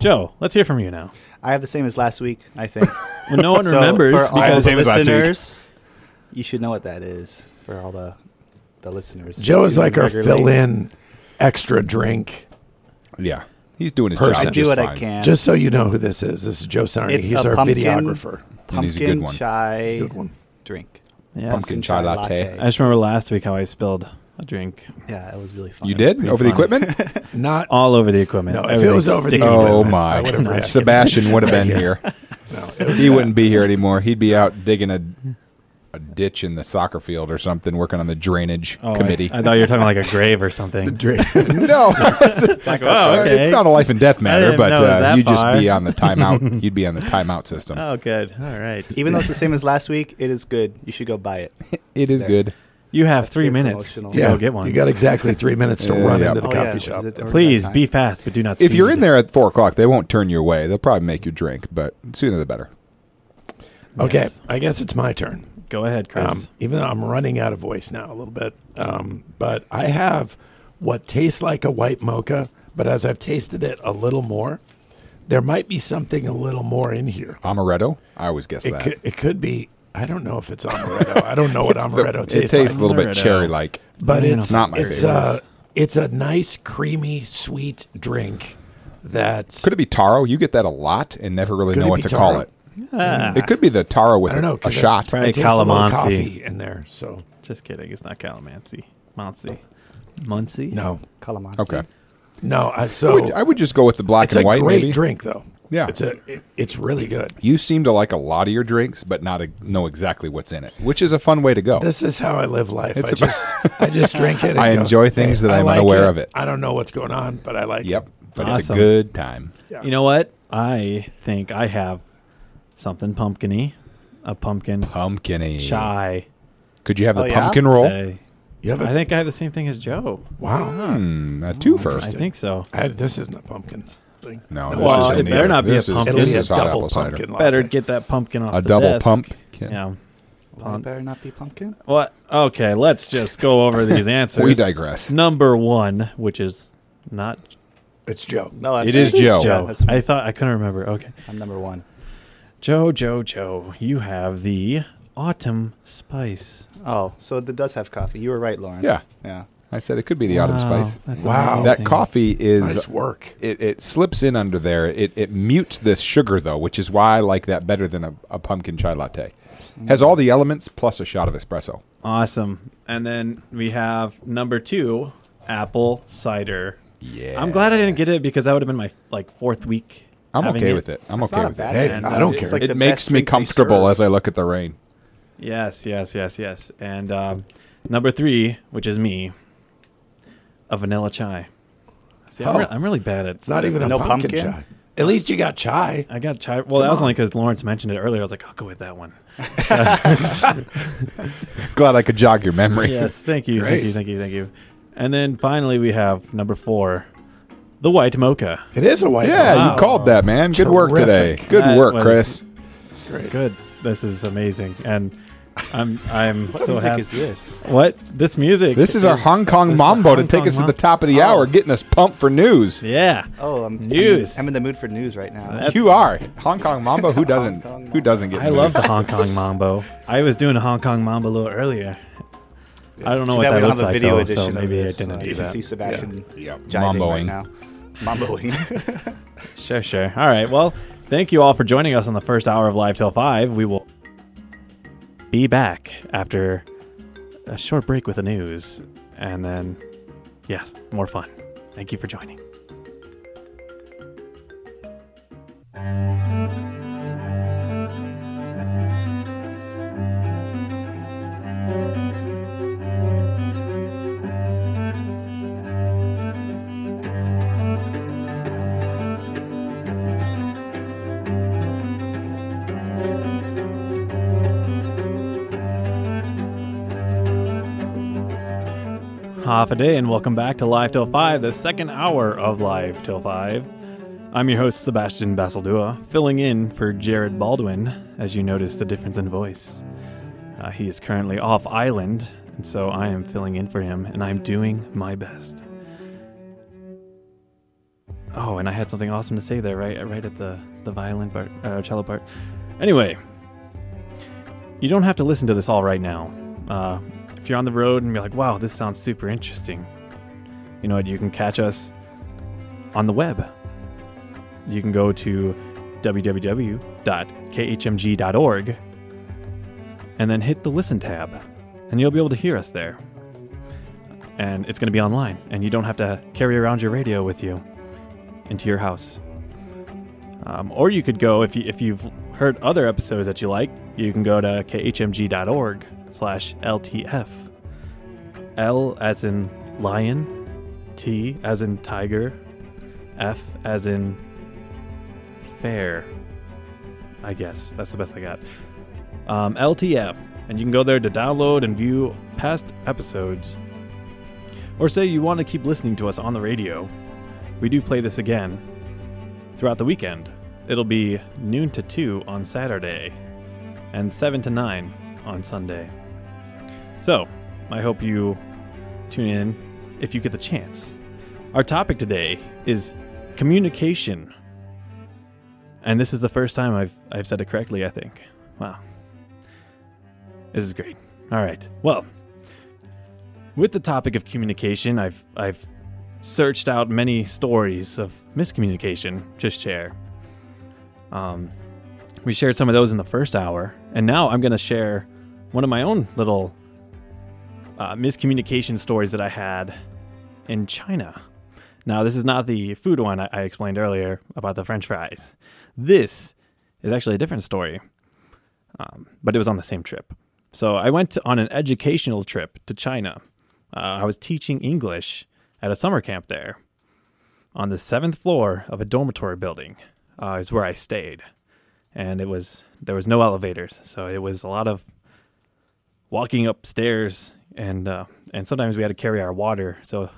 Joe, let's hear from you now. I have the same as last week. I think. *laughs* Well, no one So, remembers for all I have the because same as last listeners. You should know what that is for all the the listeners. Joe is like our fill-in extra drink. Yeah, he's doing his Person. job I do just what fine. I can. Just so you know who this is, this is Joe Sarni. It's He's a our pumpkin- videographer. And he's a good pumpkin one. chai a good one. drink. Yes. Pumpkin chai latte. I just remember last week how I spilled a drink Yeah, it was really fun. You It was did pretty over the fun. equipment? *laughs* Not all over the equipment. No, if it was Everything over the sticking equipment, oh to. I my! would've reacted. Sebastian would have been *laughs* Yeah. here. no, it was He bad. wouldn't be here anymore. He'd be out digging a a ditch in the soccer field or something, working on the drainage Oh, I- committee. I, thought you were talking like a *laughs* grave or something. Drink. no, like, oh, okay. it's not a life and death matter, didn't but know it was uh, that you'd just be far. on the timeout. You'd be on the timeout system. Oh, good. All right. Even though it's the same as last week, it is good. You should go buy it. It is There. good. You have three minutes to yeah, go get one. you got exactly three minutes to Yeah, run yeah. into the Oh, coffee yeah, shop. was it Please be fast, but do not. If you're speed. in there at four o'clock, they won't turn your way. They'll probably make you drink, but sooner the better. Okay, Yes. I guess it's my turn. go ahead, Chris. Um, even though I'm running out of voice now a little bit, um, but I have what tastes like a white mocha, but as I've tasted it a little more, there might be something a little more in here. Amaretto. I always guess It that. could, it could be. I don't know if it's amaretto. I don't know what *laughs* amaretto it tastes It tastes like, a little bit cherry-like. but I don't it's. Not my it's favorite. a it's a nice creamy sweet drink that Could it be taro? You get that a lot and never really know what to taro? call it. Ah, It could be the taro with I don't a, know a 'cause shot. It, Probably it tastes a calamansi. coffee in there. So just kidding. It's not calamansi. Muncie. Muncie. no, Calamansi. Okay. no. I, I so would, I would just go with the black it's and a white. great maybe. drink though. Yeah. it's a it, it's really good. You seem to like a lot of your drinks, but not a, know exactly what's in it, which is a fun way to go. This is how I live life. It's I about- just I just *laughs* drink it. And I go, enjoy things "Hey, that I I'm like unaware of it." I don't know what's going on, but I like yep, it. but it's a good time. Yeah. You know what? I think I have something pumpkiny. A pumpkin Pumpkiny. chai. Could you have the Oh, yeah? pumpkin roll? latte. you have a I think I have the same thing as Joe. wow. Hmm, a twofer. I think so. I, this isn't a pumpkin thing. No, No, this Well, isn't it better not be a This is- pumpkin. It'll This be a is hot double apple cider. pumpkin latte. Better get that pumpkin off A the double desk. pump. Yeah. Well, better not be pumpkin. What? Okay, let's just go over these *laughs* answers. We digress. Number one, which is not It's Joe. No, that's It is. Joe. Joe. that's. I thought I couldn't remember. Okay, I'm number one. Joe, Joe, Joe. You have the autumn spice. Oh, so it does have coffee. You were right, Lauren. Yeah. Yeah. I said it could be the autumn spice. Wow. amazing. That coffee is Nice work. it, it slips in under there. It, it mutes the sugar though, which is why I like that better than a, a pumpkin chai latte. Has all the elements plus a shot of espresso. Awesome. And then we have number two, apple cider Yeah. I'm glad I didn't get it because that would have been my like fourth week. I'm having okay with it. I'm It's okay with it. Hey. I don't care. like it makes me comfortable as I look at the rain. Yes, yes, yes, yes. And um, number three, which is me, a vanilla chai. See, I'm, Oh. re- I'm really bad at. It's not even a No pumpkin, pumpkin? chai. At least you got chai. I got chai. Well, that was on. only because Lawrence mentioned it earlier. I was like, I'll go with that one. *laughs* Glad I could jog your memory. yes, thank you, Great. thank you, thank you, thank you. And then finally, we have number four, the white mocha. It is a white Yeah, wine. Wow. you called that, man. Good work today. Terrific. Good That work, was- Chris. Great. Good. This is amazing, and I'm I'm What so music happy. is this? What this music? This is our Hong Kong this is the Mambo to take Kong us to the top of the Oh. hour, getting us pumped for news. Yeah. Oh, I'm News. I'm in, I'm in the mood for news right now. That's- You are Hong Kong Mambo. Who *laughs* doesn't? Kong Who doesn't get? I love the *laughs* Hong Kong Mambo. I was doing a Hong Kong Mambo a little earlier. I don't know Too what that looks like video though, so of maybe I didn't Uh, do that. see Sebastian Yeah, jiving mamboing. right now. Mamboing. *laughs* Sure, sure. All right. Well, thank you all for joining us on the first hour of Live Till 5. We will be back after a short break with the news. And then, yes, more fun. Thank you for joining. Half a day, and welcome back to Live Till 5, the second hour of Live Till 5. I'm your host, Sebastian Basildua, filling in for Jared Baldwin, as you notice the difference in voice. Uh, he is currently off island, and so I am filling in for him, and I'm doing my best. Oh, and I had something awesome to say there, right, right at the the violin part, uh, cello part. Anyway, you don't have to listen to this all right now. Uh, if you're on the road and you're like, "Wow, this sounds super interesting," you know what? You can catch us on the web. You can go to www.khmg.org and then hit the listen tab, and you'll be able to hear us there. And it's going to be online, and you don't have to carry around your radio with you into your house. Um, or you could go if you if you've heard other episodes that you like, you can go to khmg.org slash LTF. L as in lion, T as in tiger, F as in fair. I guess that's the best I got. Um, LTF, and you can go there to download and view past episodes. Or say you want to keep listening to us on the radio, we do play this again throughout the weekend. It'll be noon to 2 on Saturday and 7 to 9 on Sunday. So, I hope you tune in if you get the chance. Our topic today is communication. And this is the first time I've, I've said it correctly, I think. Wow. This is great. All right. Well, with the topic of communication, I've I've searched out many stories of miscommunication to share. Um, we shared some of those in the first hour, and now I'm going to share one of my own little uh, miscommunication stories that I had in China. Now, this is not the food one I, explained earlier about the French fries. This is actually a different story, um, but it was on the same trip. So I went on an educational trip to China. Uh, I was teaching English at a summer camp there. On the seventh floor of a dormitory building uh, is where I stayed, and it was there was no elevators, so it was a lot of walking upstairs, and uh, and sometimes we had to carry our water. So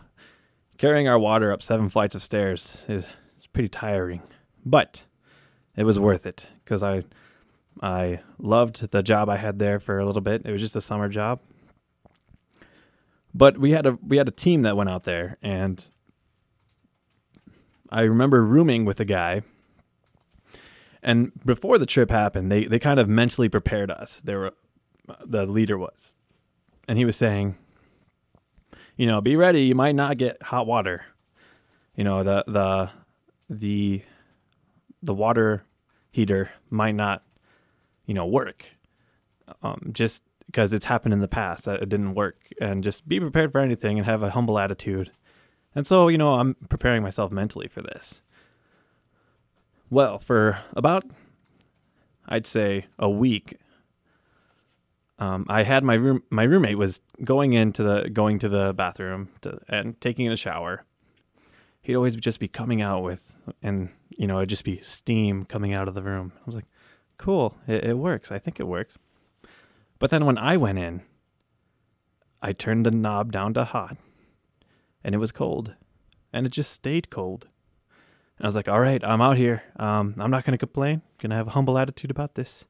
carrying our water up seven flights of stairs is, is pretty tiring, but it was worth it because I I loved the job I had there for a little bit. It was just a summer job. But we had a we had a team that went out there and I remember rooming with a guy. And before the trip happened, they they kind of mentally prepared us. They were the leader was. And he was saying, you know, be ready, you might not get hot water. You know, the the the the water heater might not you know work um, just because it's happened in the past that it didn't work and just be prepared for anything and have a humble attitude And so, you know, I'm preparing myself mentally for this. Well, for about, I'd say, a week, um, I had my room. My roommate was going into the going to the bathroom to, and taking a shower. He'd always just be coming out with, and you know, it'd just be steam coming out of the room. I was like, "Cool, it, it works. I think it works." But then when I went in, I turned the knob down to hot, and it was cold, and it just stayed cold. And I was like, "All right, I'm out here. Um, I'm not going to complain. Gonna have a humble attitude about this."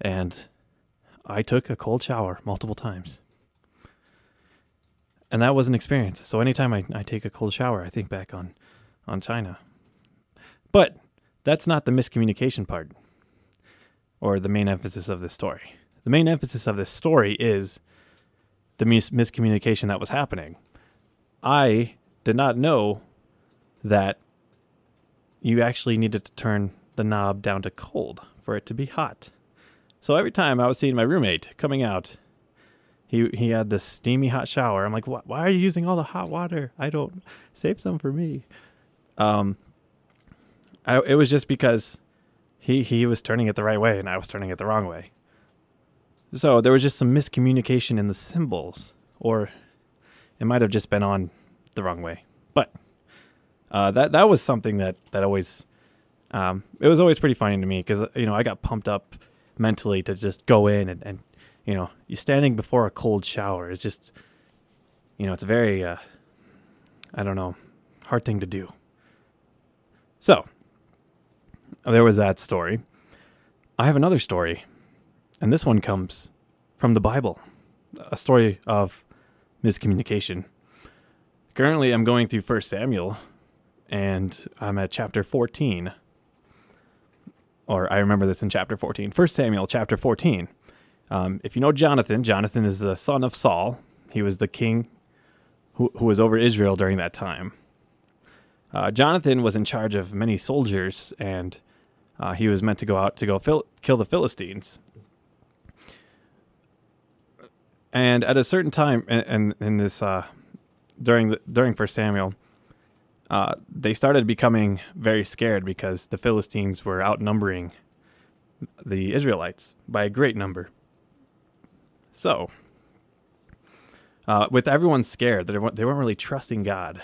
And I took a cold shower multiple times. And that was an experience. So anytime I, I take a cold shower, I think back on, on China. But that's not the miscommunication part or the main emphasis of this story. The main emphasis of this story is the mis- miscommunication that was happening. I did not know that you actually needed to turn the knob down to cold for it to be hot. So every time I was seeing my roommate coming out, he he had this steamy hot shower. I'm like, why, are you using all the hot water? I don't save some for me. Um, I, it was just because he he was turning it the right way and I was turning it the wrong way. So there was just some miscommunication in the symbols, or it might have just been on the wrong way. But uh, that that was something that that always um, it was always pretty funny to me because you know I got pumped up mentally to just go in and, and you know you're standing before a cold shower it's just you know it's a very uh, I don't know hard thing to do. So there was that story. I have another story, and this one comes from the Bible, a story of miscommunication. Currently, I'm going through First Samuel, and I'm at chapter 14 or I remember this in chapter 14. 1 Samuel chapter 14. Um, if you know Jonathan, Jonathan is the son of Saul. He was the king who, who was over Israel during that time. Uh, Jonathan was in charge of many soldiers, and uh, he was meant to go out to go fil- kill the Philistines. And at a certain time, in, in, in this uh, during the, during First Samuel, uh, they started becoming very scared because the Philistines were outnumbering the Israelites by a great number. So, uh, with everyone scared, they weren't, they weren't really trusting God.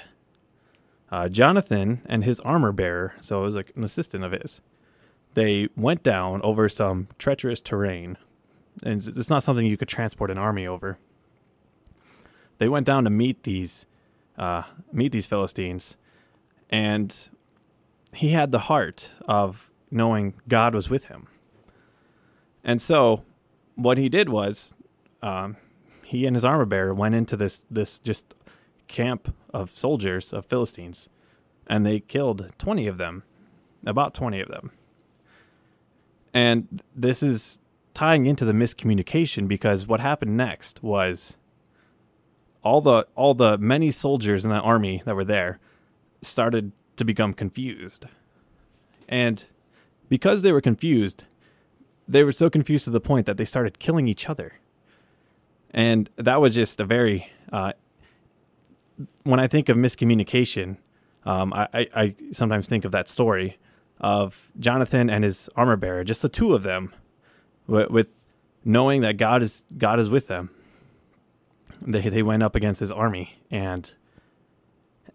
Uh, Jonathan and his armor bearer, so it was like an assistant of his, they went down over some treacherous terrain. And it's not something you could transport an army over. They went down to meet these uh, meet these Philistines, and he had the heart of knowing God was with him. And so, what he did was, um, he and his armor bearer went into this this just camp of soldiers of Philistines, and they killed twenty of them, about twenty of them. And this is tying into the miscommunication because what happened next was all the all the many soldiers in the army that were there started to become confused. And because they were confused, they were so confused to the point that they started killing each other. And that was just a very, uh, when I think of miscommunication, um, I, I, sometimes think of that story of Jonathan and his armor bearer, just the two of them, with, with knowing that God is God is with them. They they went up against his army and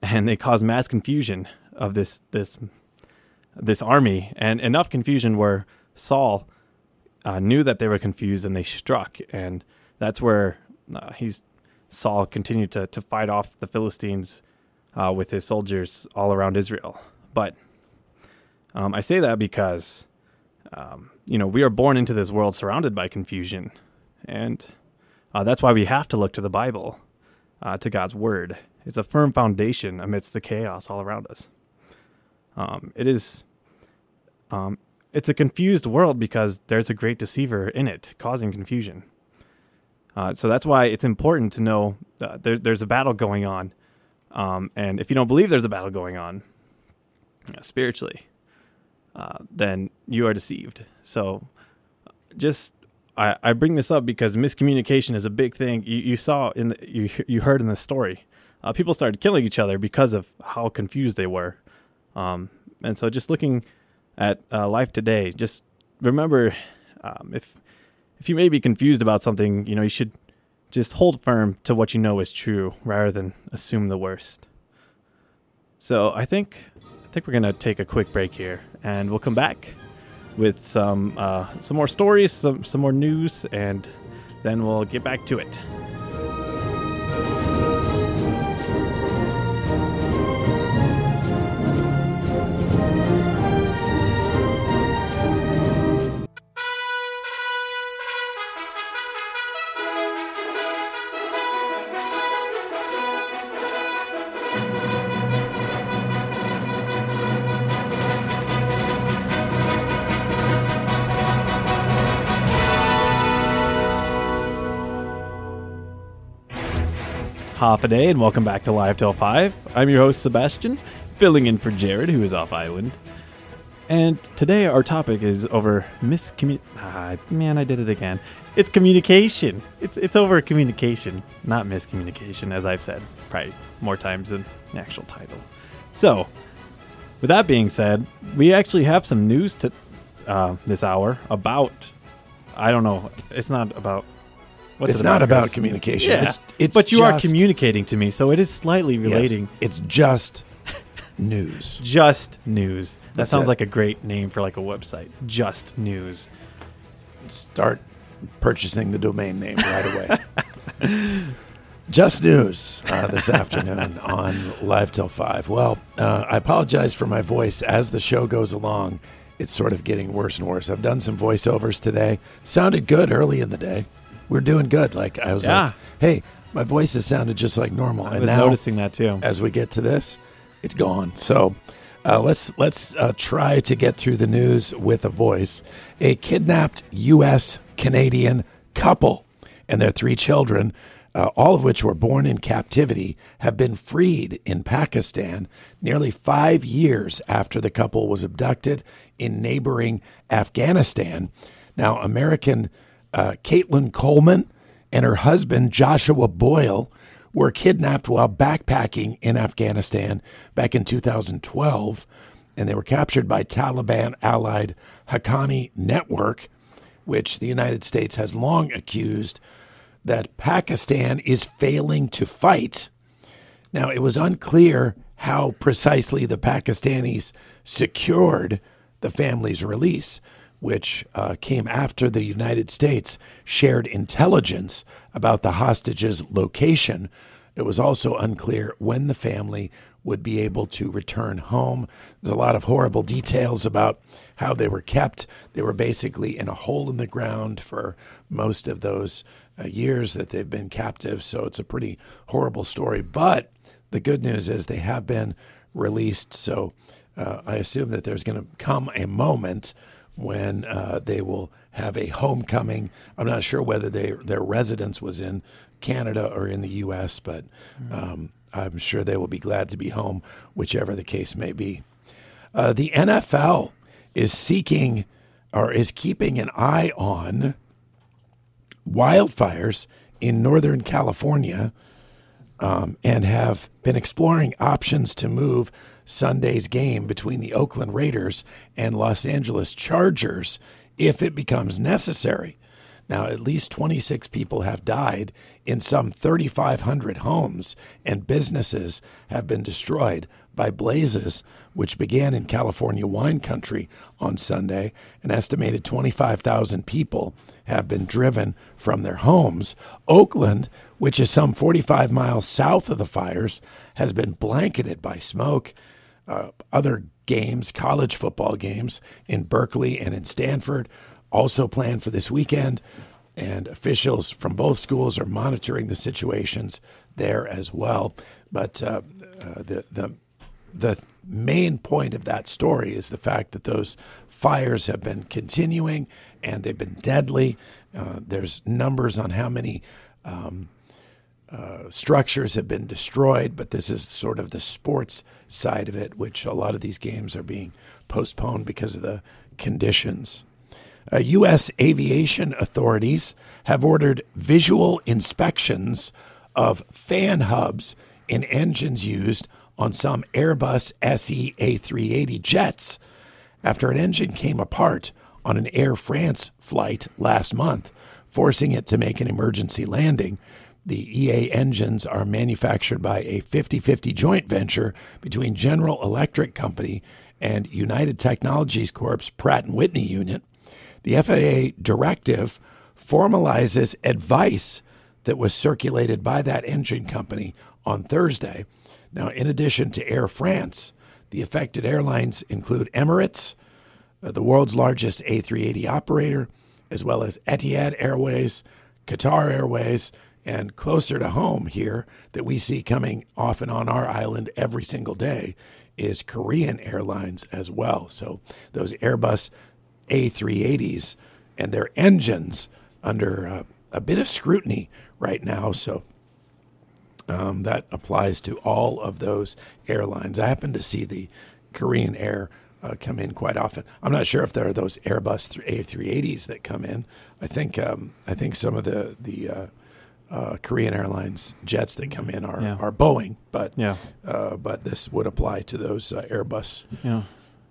and they caused mass confusion of this this this army and enough confusion where Saul uh, knew that they were confused and they struck and that's where uh, he's Saul continued to to fight off the Philistines uh, with his soldiers all around Israel. But um, I say that because um, you know we are born into this world surrounded by confusion, and uh, that's why we have to look to the Bible, uh, to God's Word. It's a firm foundation amidst the chaos all around us. Um, it is, um, it's a confused world because there's a great deceiver in it, causing confusion. Uh, so that's why it's important to know there, there's a battle going on, um, and if you don't believe there's a battle going on spiritually, uh, then you are deceived. So, just I, I bring this up because miscommunication is a big thing. You, you saw in the, you you heard in the story, uh, people started killing each other because of how confused they were, um, and so just looking at uh, life today, just remember um, if if you may be confused about something, you know you should just hold firm to what you know is true rather than assume the worst. So I think I think we're gonna take a quick break here, and we'll come back with some uh, some more stories, some some more news, and then we'll get back to it. Half a day, and welcome back to Live Till 5. I'm your host, Sebastian, filling in for Jared, who is off island. And today, our topic is over miscommunication. Ah, man, I did it again. It's communication. It's, it's over communication, not miscommunication, as I've said probably more times than the actual title. So, with that being said, we actually have some news to uh, this hour about. I don't know. It's not about. What's it's it not about communication. Yeah, It's, it's but you are communicating to me, so it is slightly relating. yes, it's just news. *laughs* Just news. That That's sounds it. like a great name for like a website. Just news. Start purchasing the domain name right away. *laughs* Just news uh, this afternoon *laughs* on Live Till 5. Well, uh, I apologize for my voice as the show goes along. It's sort of getting worse and worse. I've done some voiceovers today. Sounded good early in the day. We're doing good. Like, I was Yeah. like, hey, my voice has sounded just like normal. I and was now, noticing that too. as we get to this, it's gone. So uh, let's let's uh, try to get through the news with a voice. A kidnapped U.S. Canadian couple and their three children, uh, all of which were born in captivity, have been freed in Pakistan nearly five years after the couple was abducted in neighboring Afghanistan. Now, American uh, Caitlan Coleman and her husband Joshua Boyle were kidnapped while backpacking in Afghanistan back in 2012, and they were captured by Taliban allied Haqqani Network, which the United States has long accused that Pakistan is failing to fight. Now, it was unclear how precisely the Pakistanis secured the family's release, which uh, came after the United States shared intelligence about the hostages' location. It was also unclear when the family would be able to return home. There's a lot of horrible details about how they were kept. They were basically in a hole in the ground for most of those uh, years that they've been captive. So it's a pretty horrible story. But the good news is they have been released. So uh, I assume that there's going to come a moment when uh, they will have a homecoming. I'm not sure whether they, their residence was in Canada or in the U.S., but um, I'm sure they will be glad to be home, whichever the case may be. Uh, the NFL is seeking or is keeping an eye on wildfires in Northern California um, and have been exploring options to move Sunday's game between the Oakland Raiders and Los Angeles Chargers if it becomes necessary. Now, at least 26 people have died in some 3,500 homes, and businesses have been destroyed by blazes, which began in California wine country on Sunday. An estimated 25,000 people have been driven from their homes. Oakland, which is some 45 miles south of the fires, has been blanketed by smoke. Uh, other games, college football games in Berkeley and in Stanford, also planned for this weekend. And officials from both schools are monitoring the situations there as well. But uh, uh, the the the main point of that story is the fact that those fires have been continuing and they've been deadly. Uh, there's numbers on how many um, uh, structures have been destroyed, but this is sort of the sports side of it, which a lot of these games are being postponed because of the conditions. Uh, U.S. aviation authorities have ordered visual inspections of fan hubs in engines used on some Airbus SE A380 jets after an engine came apart on an Air France flight last month, forcing it to make an emergency landing. The EA engines are manufactured by a 50 50 joint venture between General Electric Company and United Technologies Corp's Pratt and Whitney unit. The FAA directive formalizes advice that was circulated by that engine company on Thursday. Now, in addition to Air France, the affected airlines include Emirates, uh, the world's largest A380 operator, as well as Etihad Airways, Qatar Airways, and closer to home here that we see coming off and on our island every single day is Korean Airlines as well. So those Airbus A380s and their engines under uh, a bit of scrutiny right now. So um, that applies to all of those airlines. I happen to see the Korean Air uh, come in quite often. I'm not sure if there are those Airbus A380s that come in. I think um, I think some of the the uh, uh, Korean Airlines jets that come in are, Yeah. are Boeing, but Yeah. uh, but this would apply to those uh, Airbus Yeah.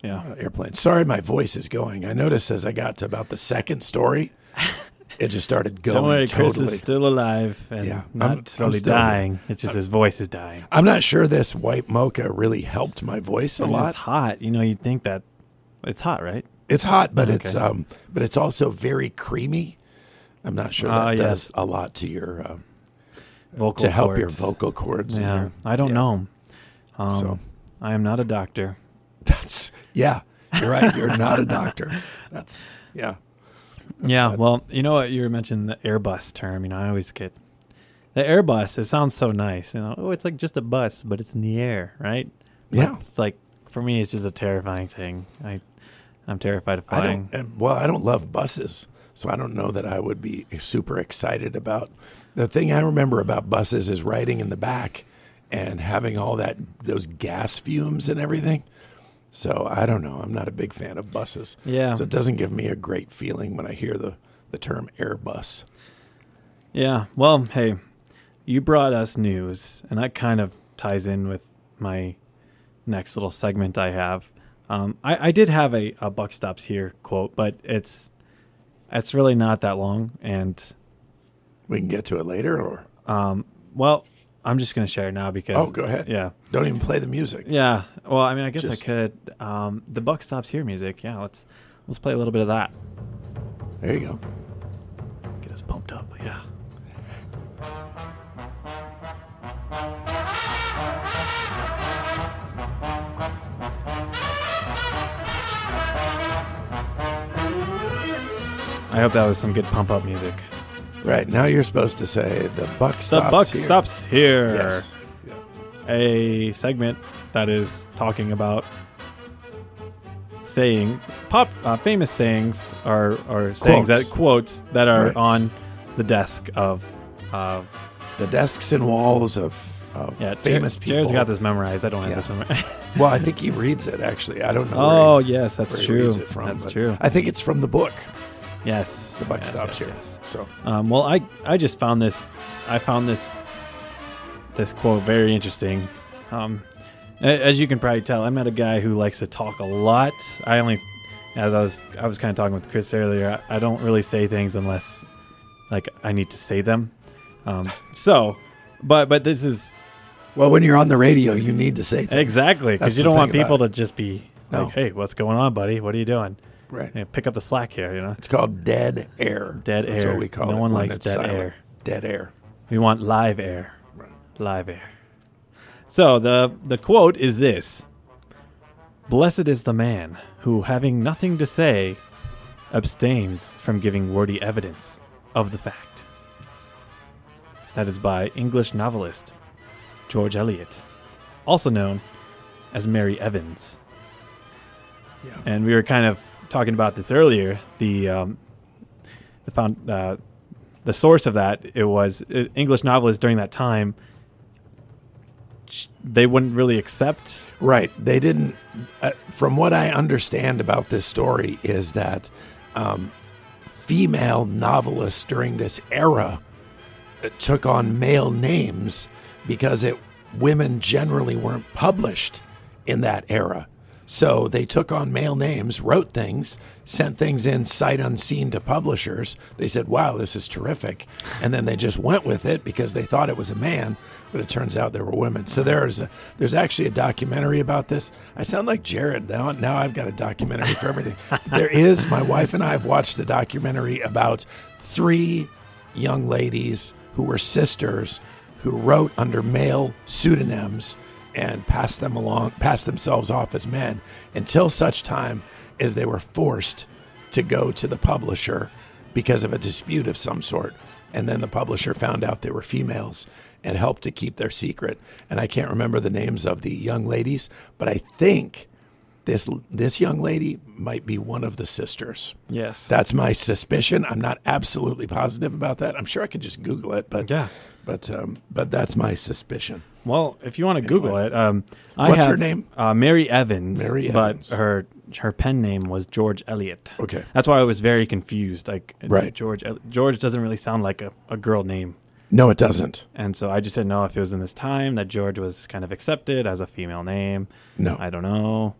Yeah. uh, airplanes. Sorry, my voice is going. I noticed as I got to about the second story, *laughs* it just started going Don't worry, Chris is still alive and Yeah, not I'm- I'm slowly still here. dying. It's just his voice is dying. I'm not sure this white mocha really helped my voice a And lot. It's hot. You know, you'd think that it's hot, right? It's hot, but Okay. it's um, but it's also very creamy. I'm not sure Ah, that yes. does a lot to your um, Vocal to help your vocal cords. Yeah. your- I don't yeah. know. Um, So- I am not a doctor. *laughs* That's yeah. You're right. You're not a doctor. That's yeah. Yeah, well, you know what? You were mentioning the Airbus term. You know, I always get the Airbus. It sounds so nice. You know, oh, it's like just a bus, but it's in the air, right? But Yeah. It's like for me, it's just a terrifying thing. I, I'm terrified of I flying. don't. and- Well, I don't love buses, so I don't know that I would be super excited about. The thing I remember about buses is riding in the back and having all that those gas fumes and everything. So I don't know. I'm not a big fan of buses. Yeah. So it doesn't give me a great feeling when I hear the the term Airbus. Yeah. Well, hey, you brought us news, and that kind of ties in with my next little segment I have. Um, I, I did have a, a buck stops here quote, but it's it's really not that long, and We can get to it later, or um, well, I'm just gonna share it now because oh, go ahead. Yeah, Don't even play the music. yeah. Well, I mean, I guess Just- I could. Um, the buck stops here music. Yeah, let's let's play a little bit of that. There you go. Get us pumped up. Yeah. I hope that was some good pump up music. Right now, you're supposed to say the buck stops. The buck here. stops here. Yes. A segment that is talking about saying pop uh, famous sayings are or sayings Quotes. that quotes that are Right. on the desk of of The desks and walls of, of yeah famous Jared- people. Jared's got this memorized. I don't have Yeah. this memorized. *laughs* Well, I think he reads it actually. I don't know. oh he, yes, that's where he true. reads it from. that's true. I think it's from the book. Yes, The buck yes, stops yes, here. yes. So Um, well, I I just found this I found this this quote very interesting. Um, as you can probably tell, I'm not a guy who likes to talk a lot. I only, as I was I was kind of talking with Chris earlier, I, I don't really say things unless like I need to say them. Um, *laughs* so, but but this is well, when you're on the radio, you need to say things. exactly because you don't want people to just be No. like, "Hey, what's going on, buddy? What are you doing? Right. You know, pick up the slack here." You know, It's called dead air. Dead That's air. what we call No it. one likes dead silent. air. Dead air. We want live air. Live air. So the the quote is this: "Blessed is the man who, having nothing to say, abstains from giving wordy evidence of the fact." That is by English novelist George Eliot, also known as Mary Evans. Yeah. And we were kind of talking about this earlier. The um, the found uh, the source of that it was uh, English novelists during that time. They wouldn't really accept. Right. They didn't. Uh, from what I understand about this story, is that um, female novelists during this era uh, took on male names because it women generally weren't published in that era. So they took on male names, wrote things, sent things in sight unseen to publishers. They said, "Wow, this is terrific," and then they just went with it because they thought it was a man, but it turns out there were women. So there's a, there's actually a documentary about this. I sound like Jared now. Now I've got a documentary for everything. there is. My wife and I have watched the documentary about three young ladies who were sisters who wrote under male pseudonyms and passed them along, passed themselves off as men until such time as they were forced to go to the publisher because of a dispute of some sort. And then the publisher found out they were females and helped to keep their secret. And I can't remember the names of the young ladies, but I think this this young lady might be one of the sisters. Yes. That's my suspicion. I'm not absolutely positive about that. I'm sure I could just Google it, but Yeah. But um, but that's my suspicion. Well, if you want to Google it, um, I What's have, her name? Uh, Mary Evans. Mary Evans. but her her pen name was George Eliot. Okay. That's why I was very confused. Like Right. George George doesn't really sound like a, a girl name. No, it doesn't. And so I just didn't know if it was in this time that George was kind of accepted as a female name. No. I don't know.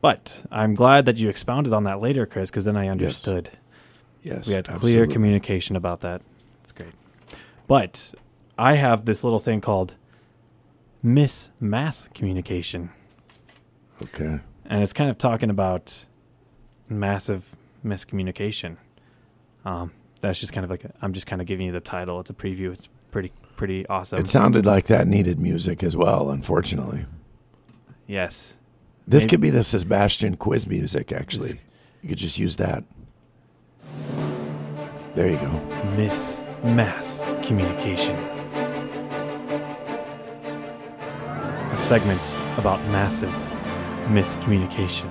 But I'm glad that you expounded on that later, Chris, because then I understood. Yes, We had clear absolutely. communication about that. It's great. But I have this little thing called miss mass communication. Okay. And it's kind of talking about massive miscommunication. Um, that's just kind of like, i I'm just kind of giving you the title. It's a preview. It's pretty, pretty awesome. It sounded like that needed music as well. Unfortunately, yes. this Maybe- could be the Sebastian quiz music. Actually, you could just use that. There you go. Miss mass communication. A segment about massive miscommunication.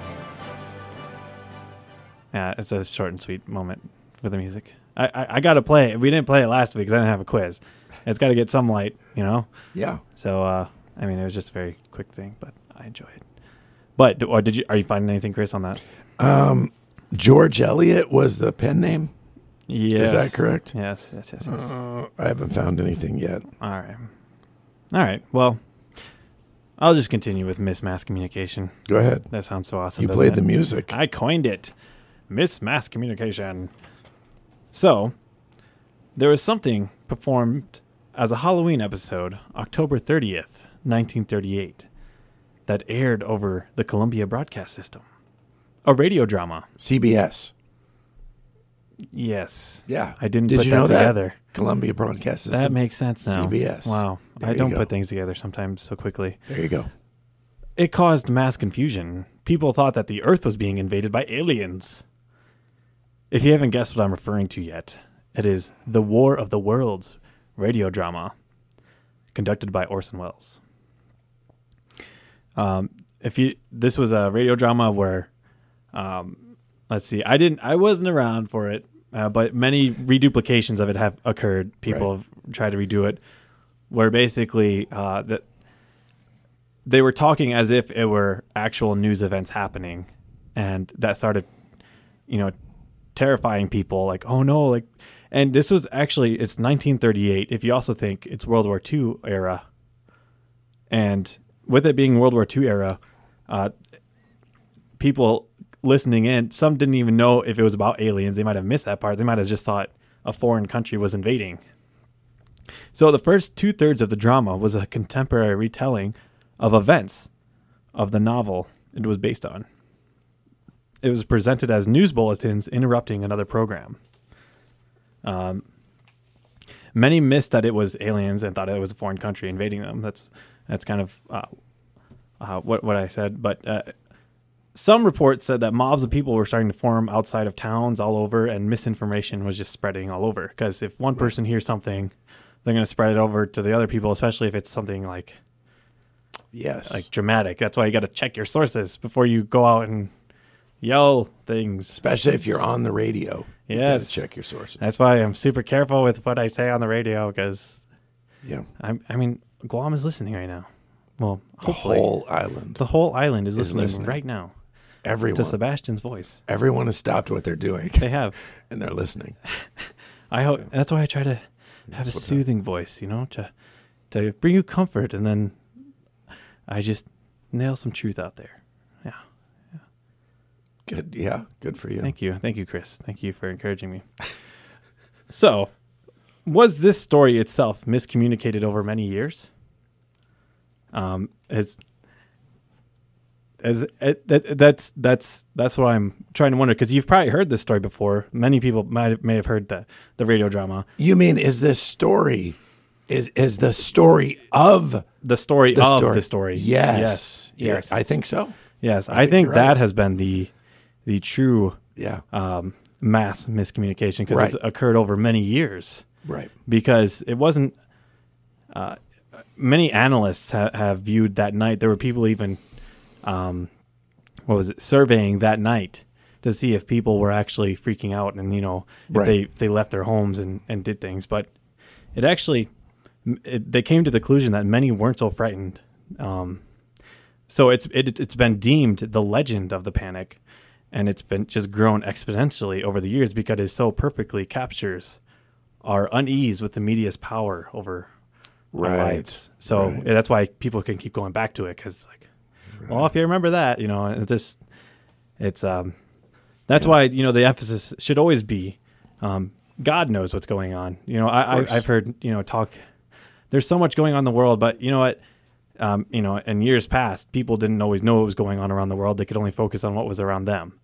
Yeah, it's a short and sweet moment for the music. I, I, I got to play it. We didn't play it last week because I didn't have a quiz. It's got to get some light, you know? Yeah. So, uh, I mean, it was just a very quick thing, but I enjoy it. But or did you? Are you finding anything, Chris, on that? Um, George Eliot was the pen name. Yes. Is that correct? Yes, yes, yes, yes. Uh, I haven't found anything yet. All right. All right. Well, I'll just continue with Miss Mass Communication. Go ahead. That sounds so awesome. You played it? the music. I coined it. Miss Mass Communication. So, there was something performed as a Halloween episode, October 30th, 1938, that aired over the Columbia Broadcast System. A radio drama. CBS. Yes. Yeah. I didn't Did put you that know that? together. Columbia Broadcast System. That makes sense now. CBS. Wow. There I don't put things together sometimes so quickly. There you go. It caused mass confusion. People thought that the Earth was being invaded by aliens. If you haven't guessed what I'm referring to yet, it is The War of the Worlds radio drama conducted by Orson Welles. Um, if you this was a radio drama where um, let's see, I didn't I wasn't around for it, uh, but many reduplications of it have occurred. People have tried to redo it where basically uh, that they were talking as if it were actual news events happening, and that started, you know, terrifying people. Like, oh no, like, and this was actually it's 1938. If you also think it's World War II era, and with it being World War II era, uh, people listening in, some didn't even know if it was about aliens. They might have missed that part. They might have just thought a foreign country was invading. So the first two thirds of the drama was a contemporary retelling of events of the novel it was based on. It was presented as news bulletins interrupting another program. Um, many missed that it was aliens and thought it was a foreign country invading them. That's that's kind of uh, uh, what what I said. But uh, some reports said that mobs of people were starting to form outside of towns all over, and misinformation was just spreading all over. Because if one person hears something, they're going to spread it over to the other people, especially if it's something like Yes. like dramatic. That's why you got to check your sources before you go out and yell things. Especially if you're on the radio. You Yes. gotta check your sources. That's why I'm super careful with what I say on the radio because Yeah. I, I mean Guam is listening right now. Well, The whole island. the whole island is is listening, listening. right now. Everyone, to Sebastian's voice. everyone has stopped what they're doing They have. *laughs* and they're listening. *laughs* I hope that's why I try to have a soothing voice, you know, to to bring you comfort, and then I just nail some truth out there. Yeah. Good, yeah, good for you. Thank you. Thank you, Chris. Thank you for encouraging me. *laughs* so, was this story itself miscommunicated over many years? Um, it's as it, that, that's that's that's what I'm trying to wonder because you've probably heard this story before. Many people might may have heard the the radio drama, You mean is this story is is the story of the story the of story? the story. Yes, yes, yes. I think so. yes. I, think think, that right. has been the the true Yeah, um, mass miscommunication because Right. it's occurred over many years. right. because it wasn't. Uh, many analysts ha- have viewed that night. There were people even, um, what was it, surveying that night to see if people were actually freaking out and you know if Right. they if they left their homes and and did things. But it actually, it, they came to the conclusion that many weren't so frightened. Um, so it's it, it's been deemed the legend of the panic, and it's been just grown exponentially over the years because it so perfectly captures our unease with the media's power over our Right. lives. So Right. that's why people can keep going back to it because, like, well, if you remember that, you know, it's just it's um that's why you know the emphasis should always be um, God knows what's going on. You know, I, I i've heard you know talk. There's so much going on in the world, but you know what? Um, you know, in years past, people didn't always know what was going on around the world. They could only focus on what was around them.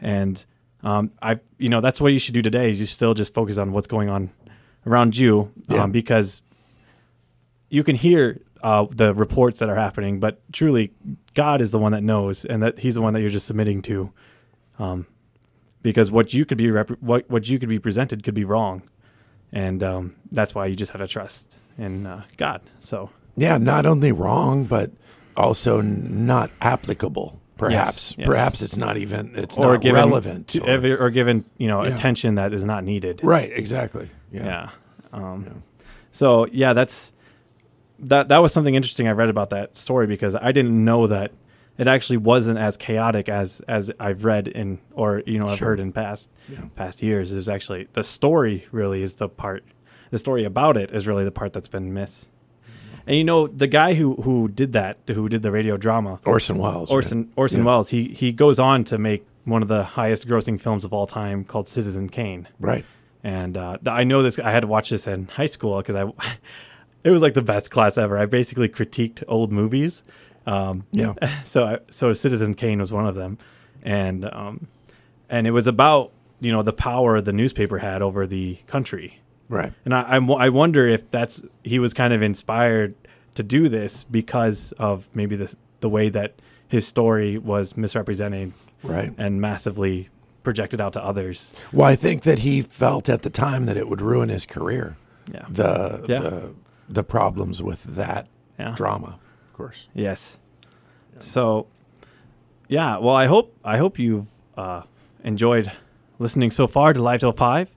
And um, I, you know, that's what you should do today. Is you still just focus on what's going on around you, Yeah. um, because you can hear uh, the reports that are happening, but truly, God is the one that knows, and that He's the one that you're just submitting to. Um, because what you could be rep- what what you could be presented could be wrong, and um, that's why you just have to trust in uh, God. So Yeah, not only wrong, but also not applicable. Perhaps, yes. perhaps it's not even it's or not given relevant. to, or- or given you know Yeah. attention that is not needed. right, exactly. Yeah. Yeah. Um, So yeah, that's that. That was something interesting I read about that story because I didn't know that it actually wasn't as chaotic as as I've read in or you know I've Sure. heard in past Yeah. past years. There's actually the story really is the part. The story about it is really the part that's been missed. And you know the guy who who did that, who did the radio drama, Orson Welles. right? Orson Orson Yeah. Welles. He he goes on to make one of the highest grossing films of all time called Citizen Kane Right. and uh, I know this. I had to watch this in high school because I, *laughs* it was like the best class ever. I basically critiqued old movies. Um, Yeah. *laughs* so I, so Citizen Kane was one of them, and um, and it was about you know the power the newspaper had over the country. Right. And I, I, wo- I wonder if that's he was kind of inspired to do this because of maybe this the way that his story was misrepresented Right. and massively projected out to others. Well, I think that he felt at the time that it would ruin his career. Yeah. The Yeah. the the problems with that Yeah. drama, of course. Yes. So, yeah. Well, I hope I hope you've uh, enjoyed listening so far to Live Till Five.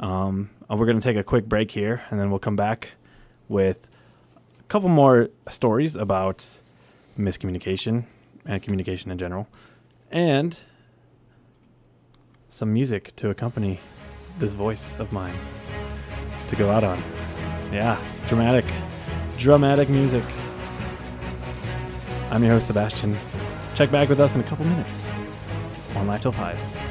Um, uh, we're going to take a quick break here, and then we'll come back with a couple more stories about miscommunication and communication in general, and some music to accompany this voice of mine to go out on. Yeah, dramatic, dramatic music. I'm your host, Sebastian. Check back with us in a couple minutes on Live Till 5.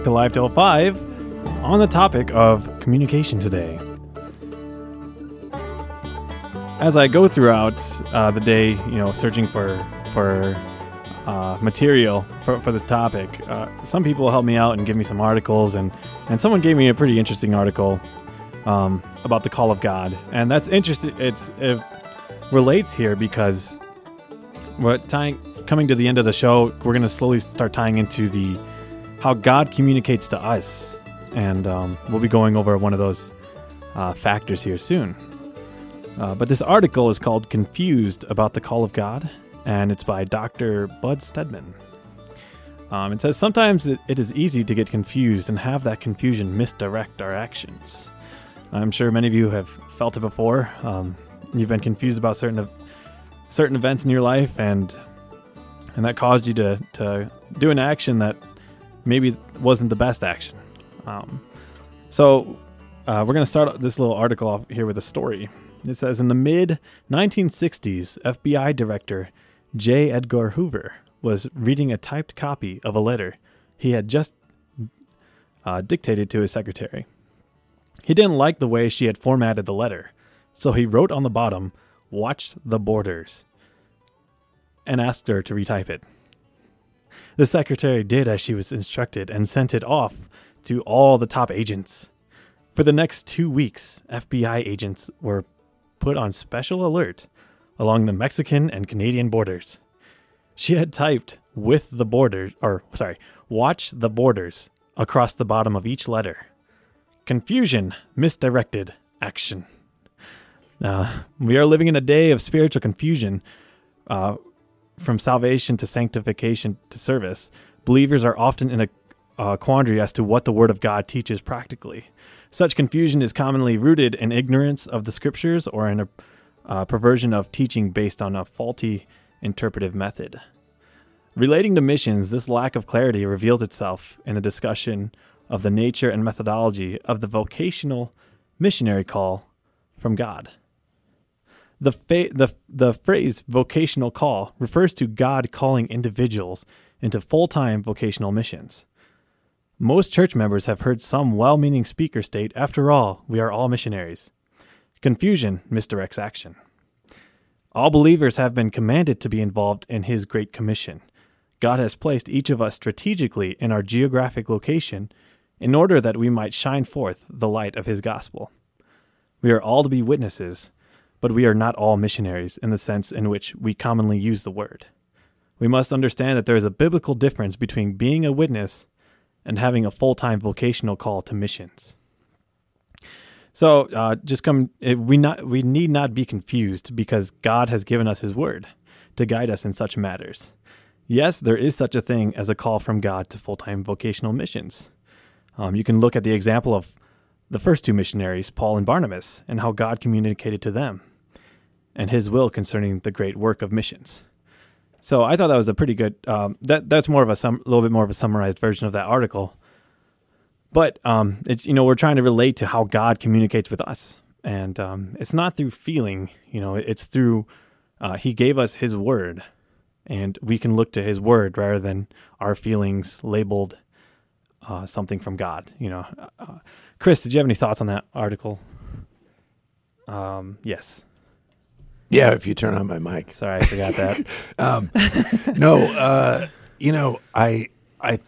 Back to Live Till 5. on the topic of communication today. As I go throughout uh, the day, you know, searching for for uh, material for, for this topic, uh, some people help me out and give me some articles, and and someone gave me a pretty interesting article um, about the call of God, and that's interesting. It's it relates here because what tying coming to the end of the show, we're going to slowly start tying into the how God communicates to us, and um, we'll be going over one of those uh, factors here soon. Uh, but this article is called "Confused About the Call of God," and it's by Dr. Bud Steadman. Um, it says sometimes it, it is easy to get confused and have that confusion misdirect our actions. I'm sure many of you have felt it before. Um, you've been confused about certain certain events in your life, and and that caused you to to do an action that maybe wasn't the best action. Um, so uh, we're going to start this little article off here with a story. It says in the mid 1960s, FBI Director J. Edgar Hoover was reading a typed copy of a letter he had just uh, dictated to his secretary. He didn't like the way she had formatted the letter, so he wrote on the bottom, Watch the borders, and asked her to retype it. The secretary did as she was instructed and sent it off to all the top agents. For the next two weeks, FBI agents were put on special alert along the Mexican and Canadian borders. She had typed with the borders, or sorry, watch the borders across the bottom of each letter. Confusion, misdirected action. Uh, we are living in a day of spiritual confusion. Uh, from salvation to sanctification to service, believers are often in a quandary as to what the Word of God teaches practically. Such confusion is commonly rooted in ignorance of the Scriptures or in a uh, perversion of teaching based on a faulty interpretive method. Relating to missions, this lack of clarity reveals itself in a discussion of the nature and methodology of the vocational missionary call from God. The, fa- the, the phrase vocational call refers to God calling individuals into full time vocational missions. Most church members have heard some well meaning speaker state, After all, we are all missionaries. Confusion misdirects action. All believers have been commanded to be involved in His Great Commission. God has placed each of us strategically in our geographic location in order that we might shine forth the light of His gospel. We are all to be witnesses, but we are not all missionaries in the sense in which we commonly use the word. We must understand that there is a biblical difference between being a witness and having a full time vocational call to missions. So, uh, just come. We not we need not be confused because God has given us His word to guide us in such matters. Yes, there is such a thing as a call from God to full time vocational missions. Um, you can look at the example of the first two missionaries, Paul and Barnabas, and how God communicated to them and His will concerning the great work of missions. So I thought that was a pretty good. Um, that that's more of a sum, little bit more of a summarized version of that article. But um, it's you know we're trying to relate to how God communicates with us, and um, it's not through feeling. You know, it's through uh, He gave us His word, and we can look to His word rather than our feelings labeled uh, something from God. You know, uh, Chris, did you have any thoughts on that article? Um, yes. Yeah, if you turn on my mic. Sorry, I forgot that. *laughs* Um, no, uh, you know, I, I,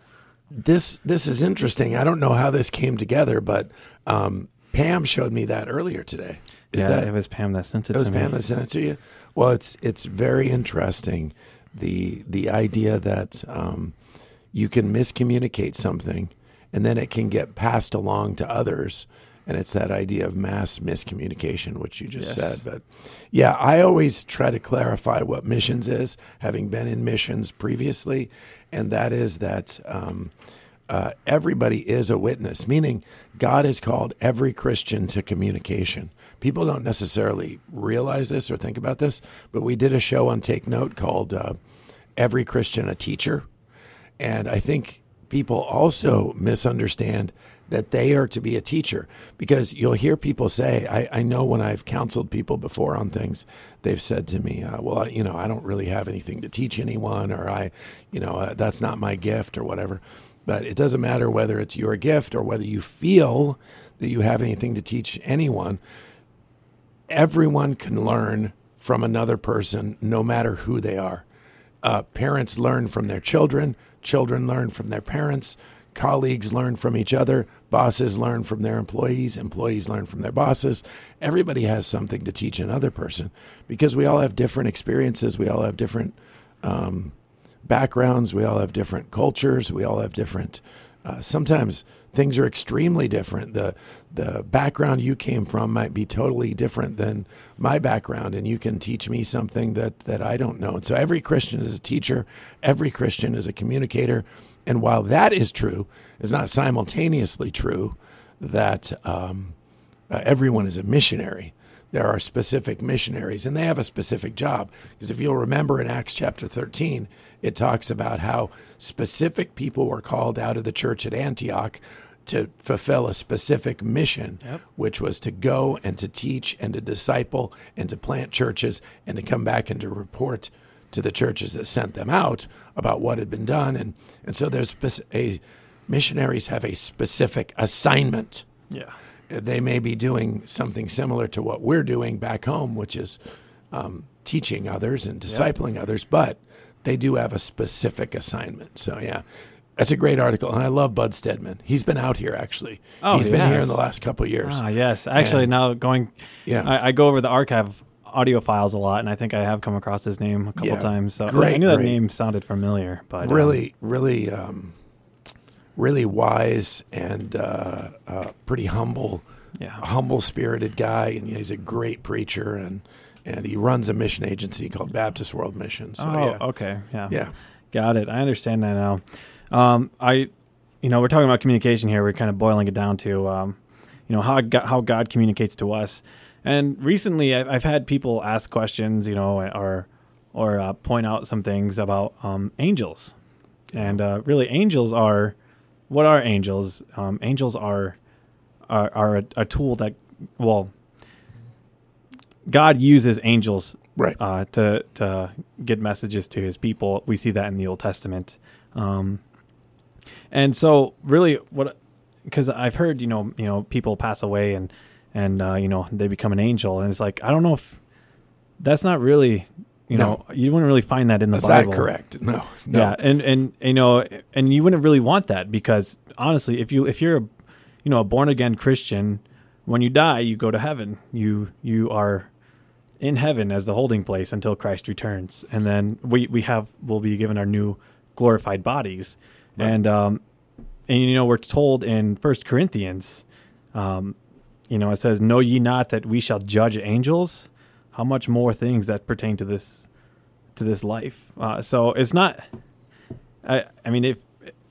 this, this is interesting. I don't know how this came together, but um, Pam showed me that earlier today. Is yeah, that it was Pam that sent it, it was me. Pam that sent it to you? Well, it's it's very interesting. The the idea that um, you can miscommunicate something, and then it can get passed along to others, and it's that idea of mass miscommunication, which you just Yes. said. But yeah, I always try to clarify what missions is, having been in missions previously, and that is that. Um, uh, everybody is a witness, meaning God has called every Christian to communication. People don't necessarily realize this or think about this, but we did a show on Take Note called uh, Every Christian a Teacher. And I think people also misunderstand that they are to be a teacher because you'll hear people say, I, I know when I've counseled people before on things, they've said to me, uh, well, you know, I don't really have anything to teach anyone or I, you know, uh, that's not my gift or whatever. But it doesn't matter whether it's your gift or whether you feel that you have anything to teach anyone. Everyone can learn from another person, no matter who they are. Uh, parents learn from their children, children learn from their parents, colleagues learn from each other, bosses learn from their employees, employees learn from their bosses. Everybody has something to teach another person because we all have different experiences, we all have different um, backgrounds, we all have different cultures, we all have different. Uh, sometimes things are extremely different. The the background you came from might be totally different than my background, and you can teach me something that that I don't know. And so every Christian is a teacher, every Christian is a communicator, and while that is true, it's not simultaneously true that um, uh, everyone is a missionary. There are specific missionaries, and they have a specific job. Because if you'll remember in Acts chapter 13, it talks about how specific people were called out of the church at Antioch to fulfill a specific mission, which was to go and to teach and to disciple and to plant churches and to come back and to report to the churches that sent them out about what had been done. And, and so there's a missionaries have a specific assignment Yeah. they may be doing something similar to what we're doing back home, which is um, teaching others and discipling others, but they do have a specific assignment. So, yeah, that's a great article. And I love Bud Steadman. He's been out here, actually. Oh, He's been here in the last couple of years. Ah, yes. Actually, And- now going, Yeah. I, I go over the archive audio files a lot, and I think I have come across his name a couple Yeah. times. So Great, I knew that great. name sounded familiar, but um, really, really, um, really wise and uh, uh, pretty humble, yeah, humble spirited guy. And he's a great preacher. And, and he runs a mission agency called Baptist World Mission. So, oh, yeah. okay, yeah, Yeah. got it. I understand that now. Um, I, you know, we're talking about communication here. We're kind of boiling it down to, um, you know, how God, how God communicates to us. And recently, I've, I've had people ask questions, you know, or or uh, point out some things about um, angels. And uh, really, angels are what are angels? Um, angels are are, are a, a tool that well, God uses angels Right. uh, to to get messages to His people. We see that in the Old Testament, um, and so really, what because I've heard you know you know people pass away and and uh, you know they become an angel, and it's like I don't know if that's not really you No. know you wouldn't really find that in the Is Bible. that correct? No. No. Yeah, and and you know, and you wouldn't really want that because honestly, if you if you're a you know a born again Christian, when you die, you go to heaven. You you are in heaven as the holding place until Christ returns, and then we we have will be given our new glorified bodies, and um, and you know we're told in First Corinthians, um, you know it says, "Know ye not that we shall judge angels? How much more things that pertain to this to this life?" Uh, so it's not. I I mean if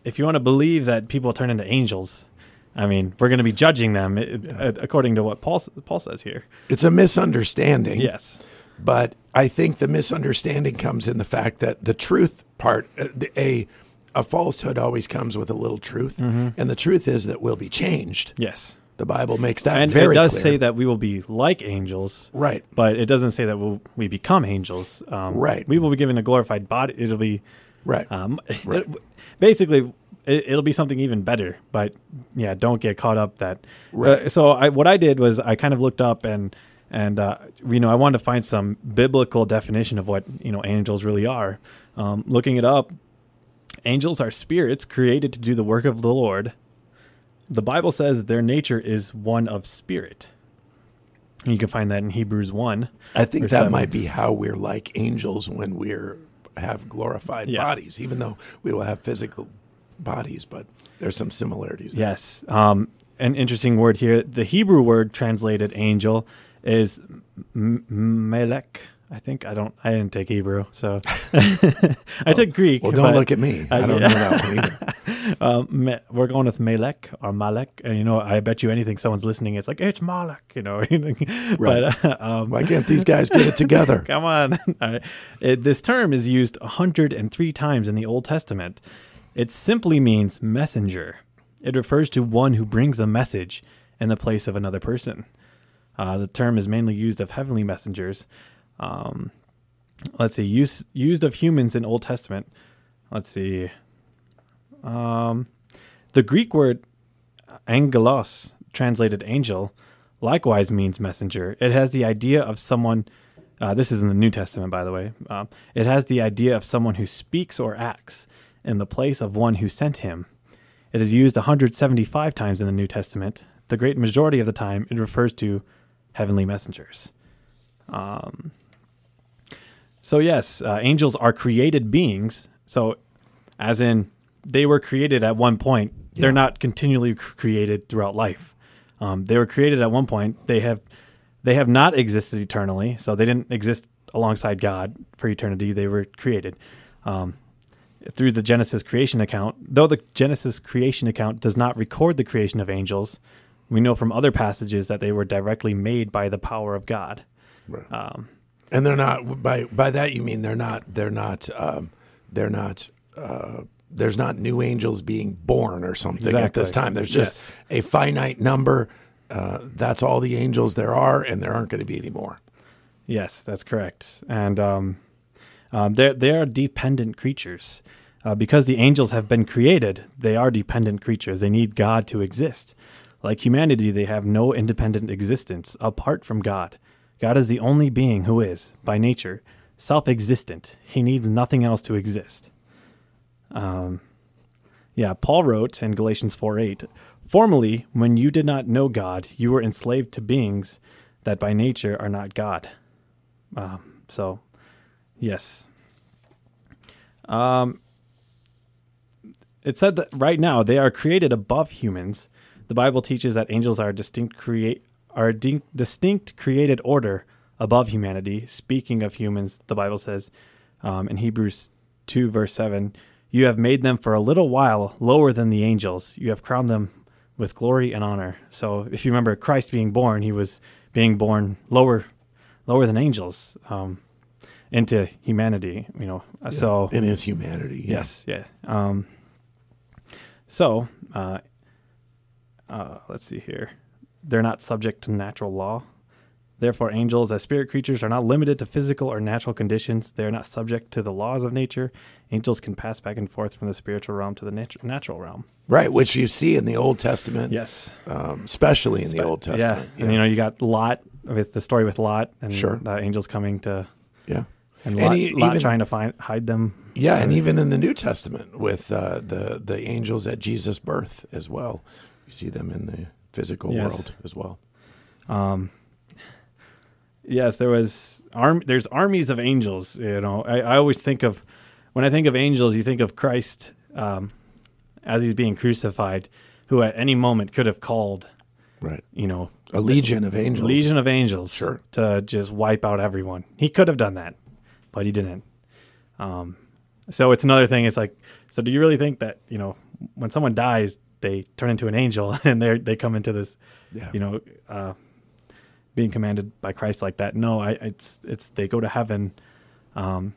if you want to believe that people turn into angels. I mean, we're going to be judging them it, uh, according to what Paul Paul says here. It's a misunderstanding. Yes. But I think the misunderstanding comes in the fact that the truth part, uh, a a falsehood always comes with a little truth, Mm-hmm. and the truth is that we'll be changed. Yes. The Bible makes that and very it does clear. say that we will be like angels, Right. but it doesn't say that we'll, we become angels. Um, Right. We will be given a glorified body. It'll be Right. um, *laughs* Right. basically it, it'll be something even better. But yeah, don't get caught up that. Right. Uh, so I, what I did was I kind of looked up and and uh, you know I wanted to find some biblical definition of what you know angels really are. Um, looking it up, angels are spirits created to do the work of the Lord. The Bible says their nature is one of spirit. You can find that in Hebrews one. I think that seven. might be how we're like angels when we're have glorified Yeah. bodies, even though we will have physical bodies, but there's some similarities. there. Yes. Um, an interesting word here. The Hebrew word translated angel is m- melech. I think I don't. I didn't take Hebrew, so *laughs* *laughs* I took Greek. Well, don't look at me. *laughs* I uh, don't yeah. know that one either. Um, me, we're going with melech or malek, and you know, I bet you anything, someone's listening. It's like it's malek, you know. but uh, um, Why can't these guys get it together? Come on. All right. It, this term is used 103 times in the Old Testament. It simply means messenger. It refers to one who brings a message in the place of another person. Uh, the term is mainly used of heavenly messengers. Um, let's see, use, used of humans in Old Testament. Let's see. Um, the Greek word angelos, translated angel, likewise means messenger. It has the idea of someone. Uh, this is in the New Testament, by the way. Um, it has the idea of someone who speaks or acts in the place of one who sent him. It is used 175 times in the New Testament. The great majority of the time, it refers to heavenly messengers. Um, so, yes, uh, angels are created beings. So, as in, they were created at one point. They're not continually cr- created throughout life. Um, they were created at one point. They have they have not existed eternally, so they didn't exist alongside God for eternity. They were created um, through the Genesis creation account. Though the Genesis creation account does not record the creation of angels, we know from other passages that they were directly made by the power of God. Right. Um, and they're not by by that you mean they're not they're not um, they're not uh, there's not new angels being born or something at this time. There's just a finite number. Uh, that's all the angels there are, and there aren't going to be any more. Yes, that's correct. And um, um, they they are dependent creatures. Uh, because the angels have been created, they are dependent creatures. They need God to exist. Like humanity, they have no independent existence apart from God. God is the only being who is, by nature, self existent. He needs nothing else to exist. Um, yeah, Paul wrote in Galatians 4 8, Formerly, when you did not know God, you were enslaved to beings that by nature are not God. Um, so, yes. Um, it said that right now they are created above humans. The Bible teaches that angels are distinct create are a di- distinct created order above humanity. Speaking of humans, the Bible says um, in Hebrews two verse seven, "You have made them for a little while lower than the angels. You have crowned them with glory and honor." So, if you remember Christ being born, he was being born lower lower than angels um, into humanity. You know, so in his humanity. yeah. Yes, yeah. Um, so, uh, uh, let's see here. They're not subject to natural law. Therefore, angels, as spirit creatures, are not limited to physical or natural conditions. They are not subject to the laws of nature. Angels can pass back and forth from the spiritual realm to the nat- natural realm. right, which you see in the Old Testament, Yes. um, especially in the Old Testament. Yeah. And, you know, you got Lot with the story with Lot and Sure. the angels coming to, yeah. and And Lot, e- Lot even- trying to find hide them. Yeah, and even in the New Testament with uh, the the angels at Jesus' birth as well, you see them in the physical Yes. world as well. Um, yes, there was arm. There's armies of angels. You know, I, I always think of when I think of angels, you think of Christ um, as he's being crucified, who at any moment could have called, Right, you know, a legion of angels. legion of angels, Sure. to just wipe out everyone. He could have done that, but he didn't. Um, so it's another thing. It's like, so do you really think that you know when someone dies, they turn into an angel *laughs* and they they come into this Yeah. you know, uh, being commanded by Christ like that. No, I, it's it's they go to heaven, um,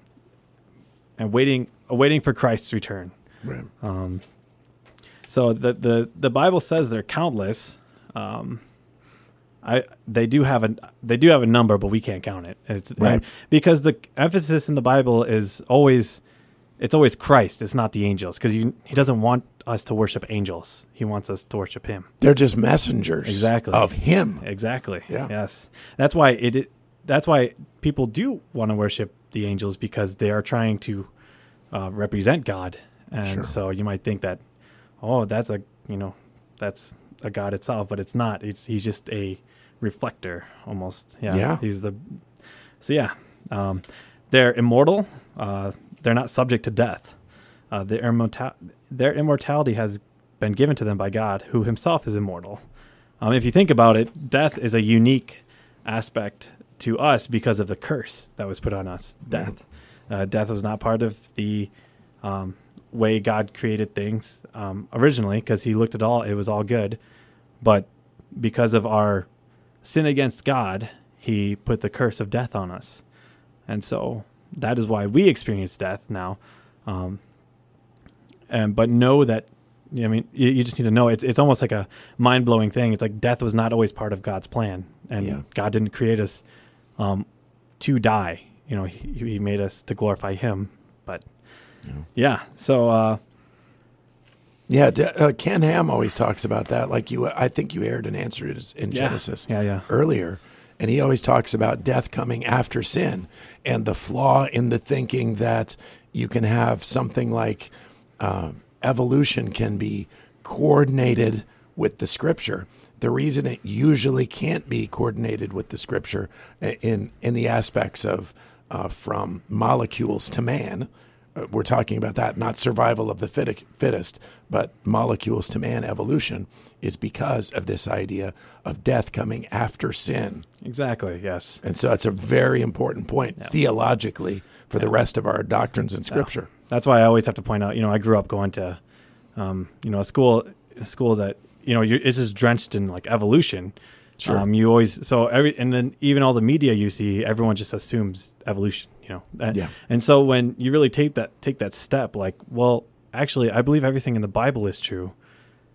and waiting waiting for Christ's return. Right. Um, so the the the Bible says they're countless. Um, I they do have a they do have a number, but we can't count it. It's, Right. because the emphasis in the Bible is always it's always Christ. It's not the angels because he doesn't want us to worship angels. He wants us to worship Him. They're just messengers Exactly. of him. Exactly. Yeah. Yes. That's why it. That's why people do want to worship the angels because they are trying to uh, represent God, and Sure. so you might think that, oh, that's a you know, that's a God itself, but it's not. It's he's just a reflector almost. Yeah. Yeah. He's the. So yeah, um, they're immortal. Uh, they're not subject to death. Uh, their, immorta- their immortality has been given to them by God, who Himself is immortal. Um, if you think about it, death is a unique aspect to us because of the curse that was put on us. Death, uh, death was not part of the um, way God created things um, originally, because He looked at all; it was all good. But because of our sin against God, He put the curse of death on us, and so that is why we experience death now. Um, and but know that I mean, you, you just need to know it's it's almost like a mind blowing thing. It's like death was not always part of God's plan, and Yeah. God didn't create us um, to die. You know, he, he made us to glorify Him. But yeah, so uh, Yeah, D- uh, Ken Ham always talks about that. Like you, I think you aired and answered it in Genesis Yeah, yeah. earlier, and he always talks about death coming after sin and the flaw in the thinking that you can have something like uh, evolution can be coordinated with the Scripture. The reason it usually can't be coordinated with the Scripture uh, in in the aspects of uh, from molecules to man uh, we're talking about that, not survival of the fit- fittest, but molecules to man evolution, is because of this idea of death coming after sin. Exactly. Yes. And so that's a very important point theologically for the rest of our doctrines in Scripture. That's why I always have to point out. You know, I grew up going to, um, you know, a school, a school that you know it's just drenched in like evolution. Sure. Um, you always so every and then even all the media you see, everyone just assumes evolution. You know. And, Yeah. And so when you really take that take that step, like, well, actually, I believe everything in the Bible is true.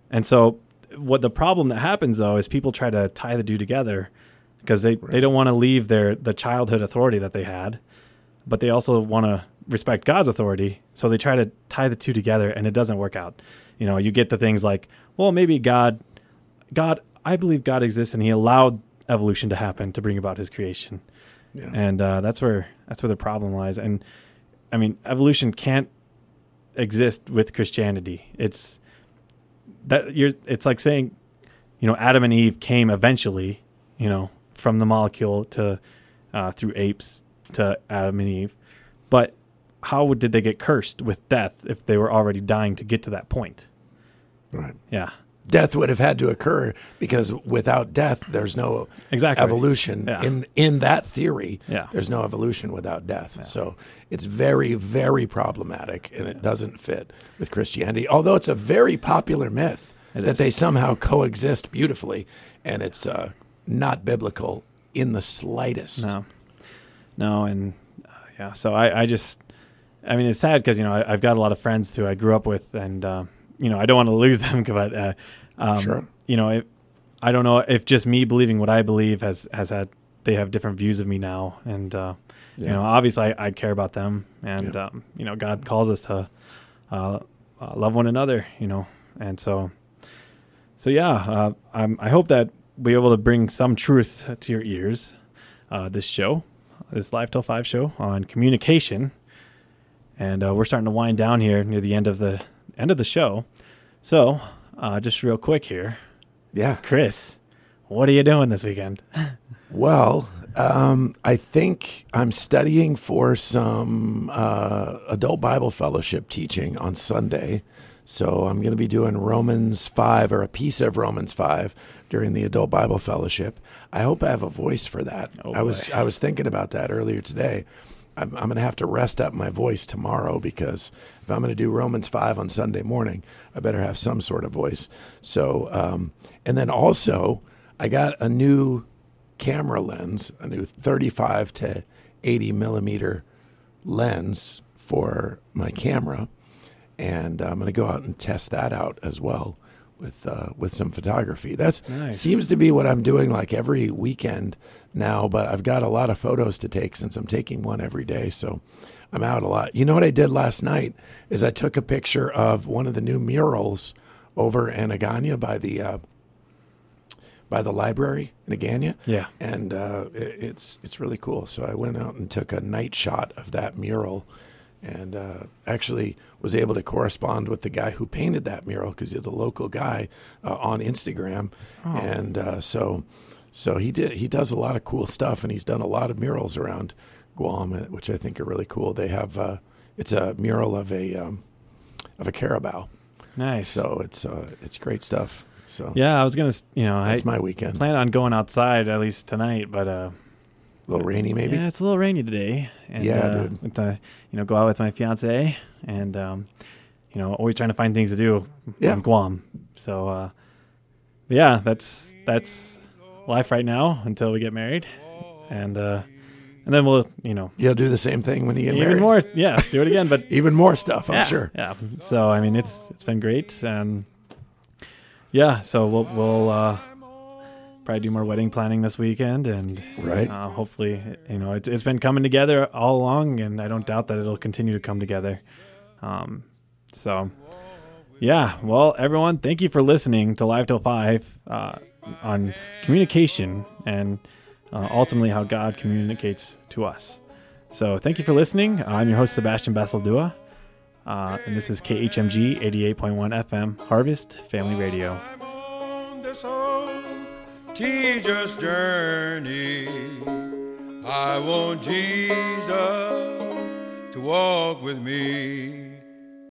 And so what the problem that happens though is people try to tie the two together because they, they don't want to leave their the childhood authority that they had, but they also want to respect God's authority. So they try to tie the two together and it doesn't work out. You know, you get the things like, well, maybe God God I believe God exists and he allowed evolution to happen to bring about his creation. Yeah. And uh, that's where that's where the problem lies. And I mean, evolution can't exist with Christianity. It's that you're. It's like saying, you know, Adam and Eve came eventually, you know, from the molecule to uh, through apes to Adam and Eve, but how did they get cursed with death if they were already dying to get to that point? Right. Yeah, Death would have had to occur because without death, there's no Exactly. evolution. Yeah. In in that theory, Yeah. there's no evolution without death. So it's very, very problematic, and it doesn't fit with Christianity. Although it's a very popular myth It that is. they somehow coexist beautifully, and it's uh, not biblical in the slightest. No, no, and uh, yeah. So I, I just, I mean, it's sad because you know I, I've got a lot of friends who I grew up with, and uh, you know I don't want to lose *laughs* them, but uh, um, Sure. you know, it, I don't know if just me believing what I believe has has had they have different views of me now, and uh, you know, obviously I, I care about them, and Yeah. um, you know, God calls us to uh, uh, love one another, you know, and so, so yeah, uh, I'm, I hope that we're able to bring some truth to your ears. Uh, this show, this Live Till Five show on communication, and uh, we're starting to wind down here near the end of the end of the show. So, uh, just real quick here, Yeah. Chris, what are you doing this weekend? *laughs* Well, um, I think I'm studying for some uh, adult Bible fellowship teaching on Sunday. So I'm going to be doing Romans 5 or a piece of Romans 5 during the adult Bible fellowship. I hope I have a voice for that. Oh, I was. I was thinking about that earlier today. I'm, I'm going to have to rest up my voice tomorrow because if I'm going to do Romans 5 on Sunday morning, I better have some sort of voice. So, um, and then also, I got a new camera lens, a new 35 to 80 millimeter lens for my camera, and I'm going to go out and test that out as well with uh, with some photography. That's Nice. seems to be what I'm doing like every weekend now. But I've got a lot of photos to take since I'm taking one every day, so. I'm out a lot. You know what I did last night is I took a picture of one of the new murals over in Agaña by the uh, by the library in Agaña. Yeah. and uh, it, it's it's really cool. So I went out and took a night shot of that mural, and uh, actually was able to correspond with the guy who painted that mural because he's a local guy uh, on Instagram, and uh, so so he did he does a lot of cool stuff, and he's done a lot of murals around Guam, uh, which I think are really cool. They have uh, it's a mural of a um, of a carabao, Nice. so it's uh, it's great stuff. So yeah, I was gonna, you know, I my weekend. plan on going outside at least tonight, but uh, a little rainy, maybe. yeah, it's a little rainy today. And, Yeah, uh, dude. With, uh, you know, go out with my fiance, and um, you know, always trying to find things to do Yeah. on Guam. So, uh, yeah, that's that's life right now until we get married, and uh, and then we'll, you know, You'll do the same thing when you get even married. more, yeah, do it again, but *laughs* even more stuff. I'm yeah, sure. Yeah. So I mean, it's it's been great, and yeah. So we'll we'll uh, probably do more wedding planning this weekend, and Right. uh, hopefully, you know, it's it's been coming together all along, and I don't doubt that it'll continue to come together. Um, so Yeah, well, everyone, thank you for listening to Live Till 5 uh, on communication and uh, ultimately how God communicates to us. So, thank you for listening. I'm your host, Sebastian Basildua, uh, and this is KHMG 88.1 FM, Harvest Family Radio. Tedious journey. I want Jesus to walk with me.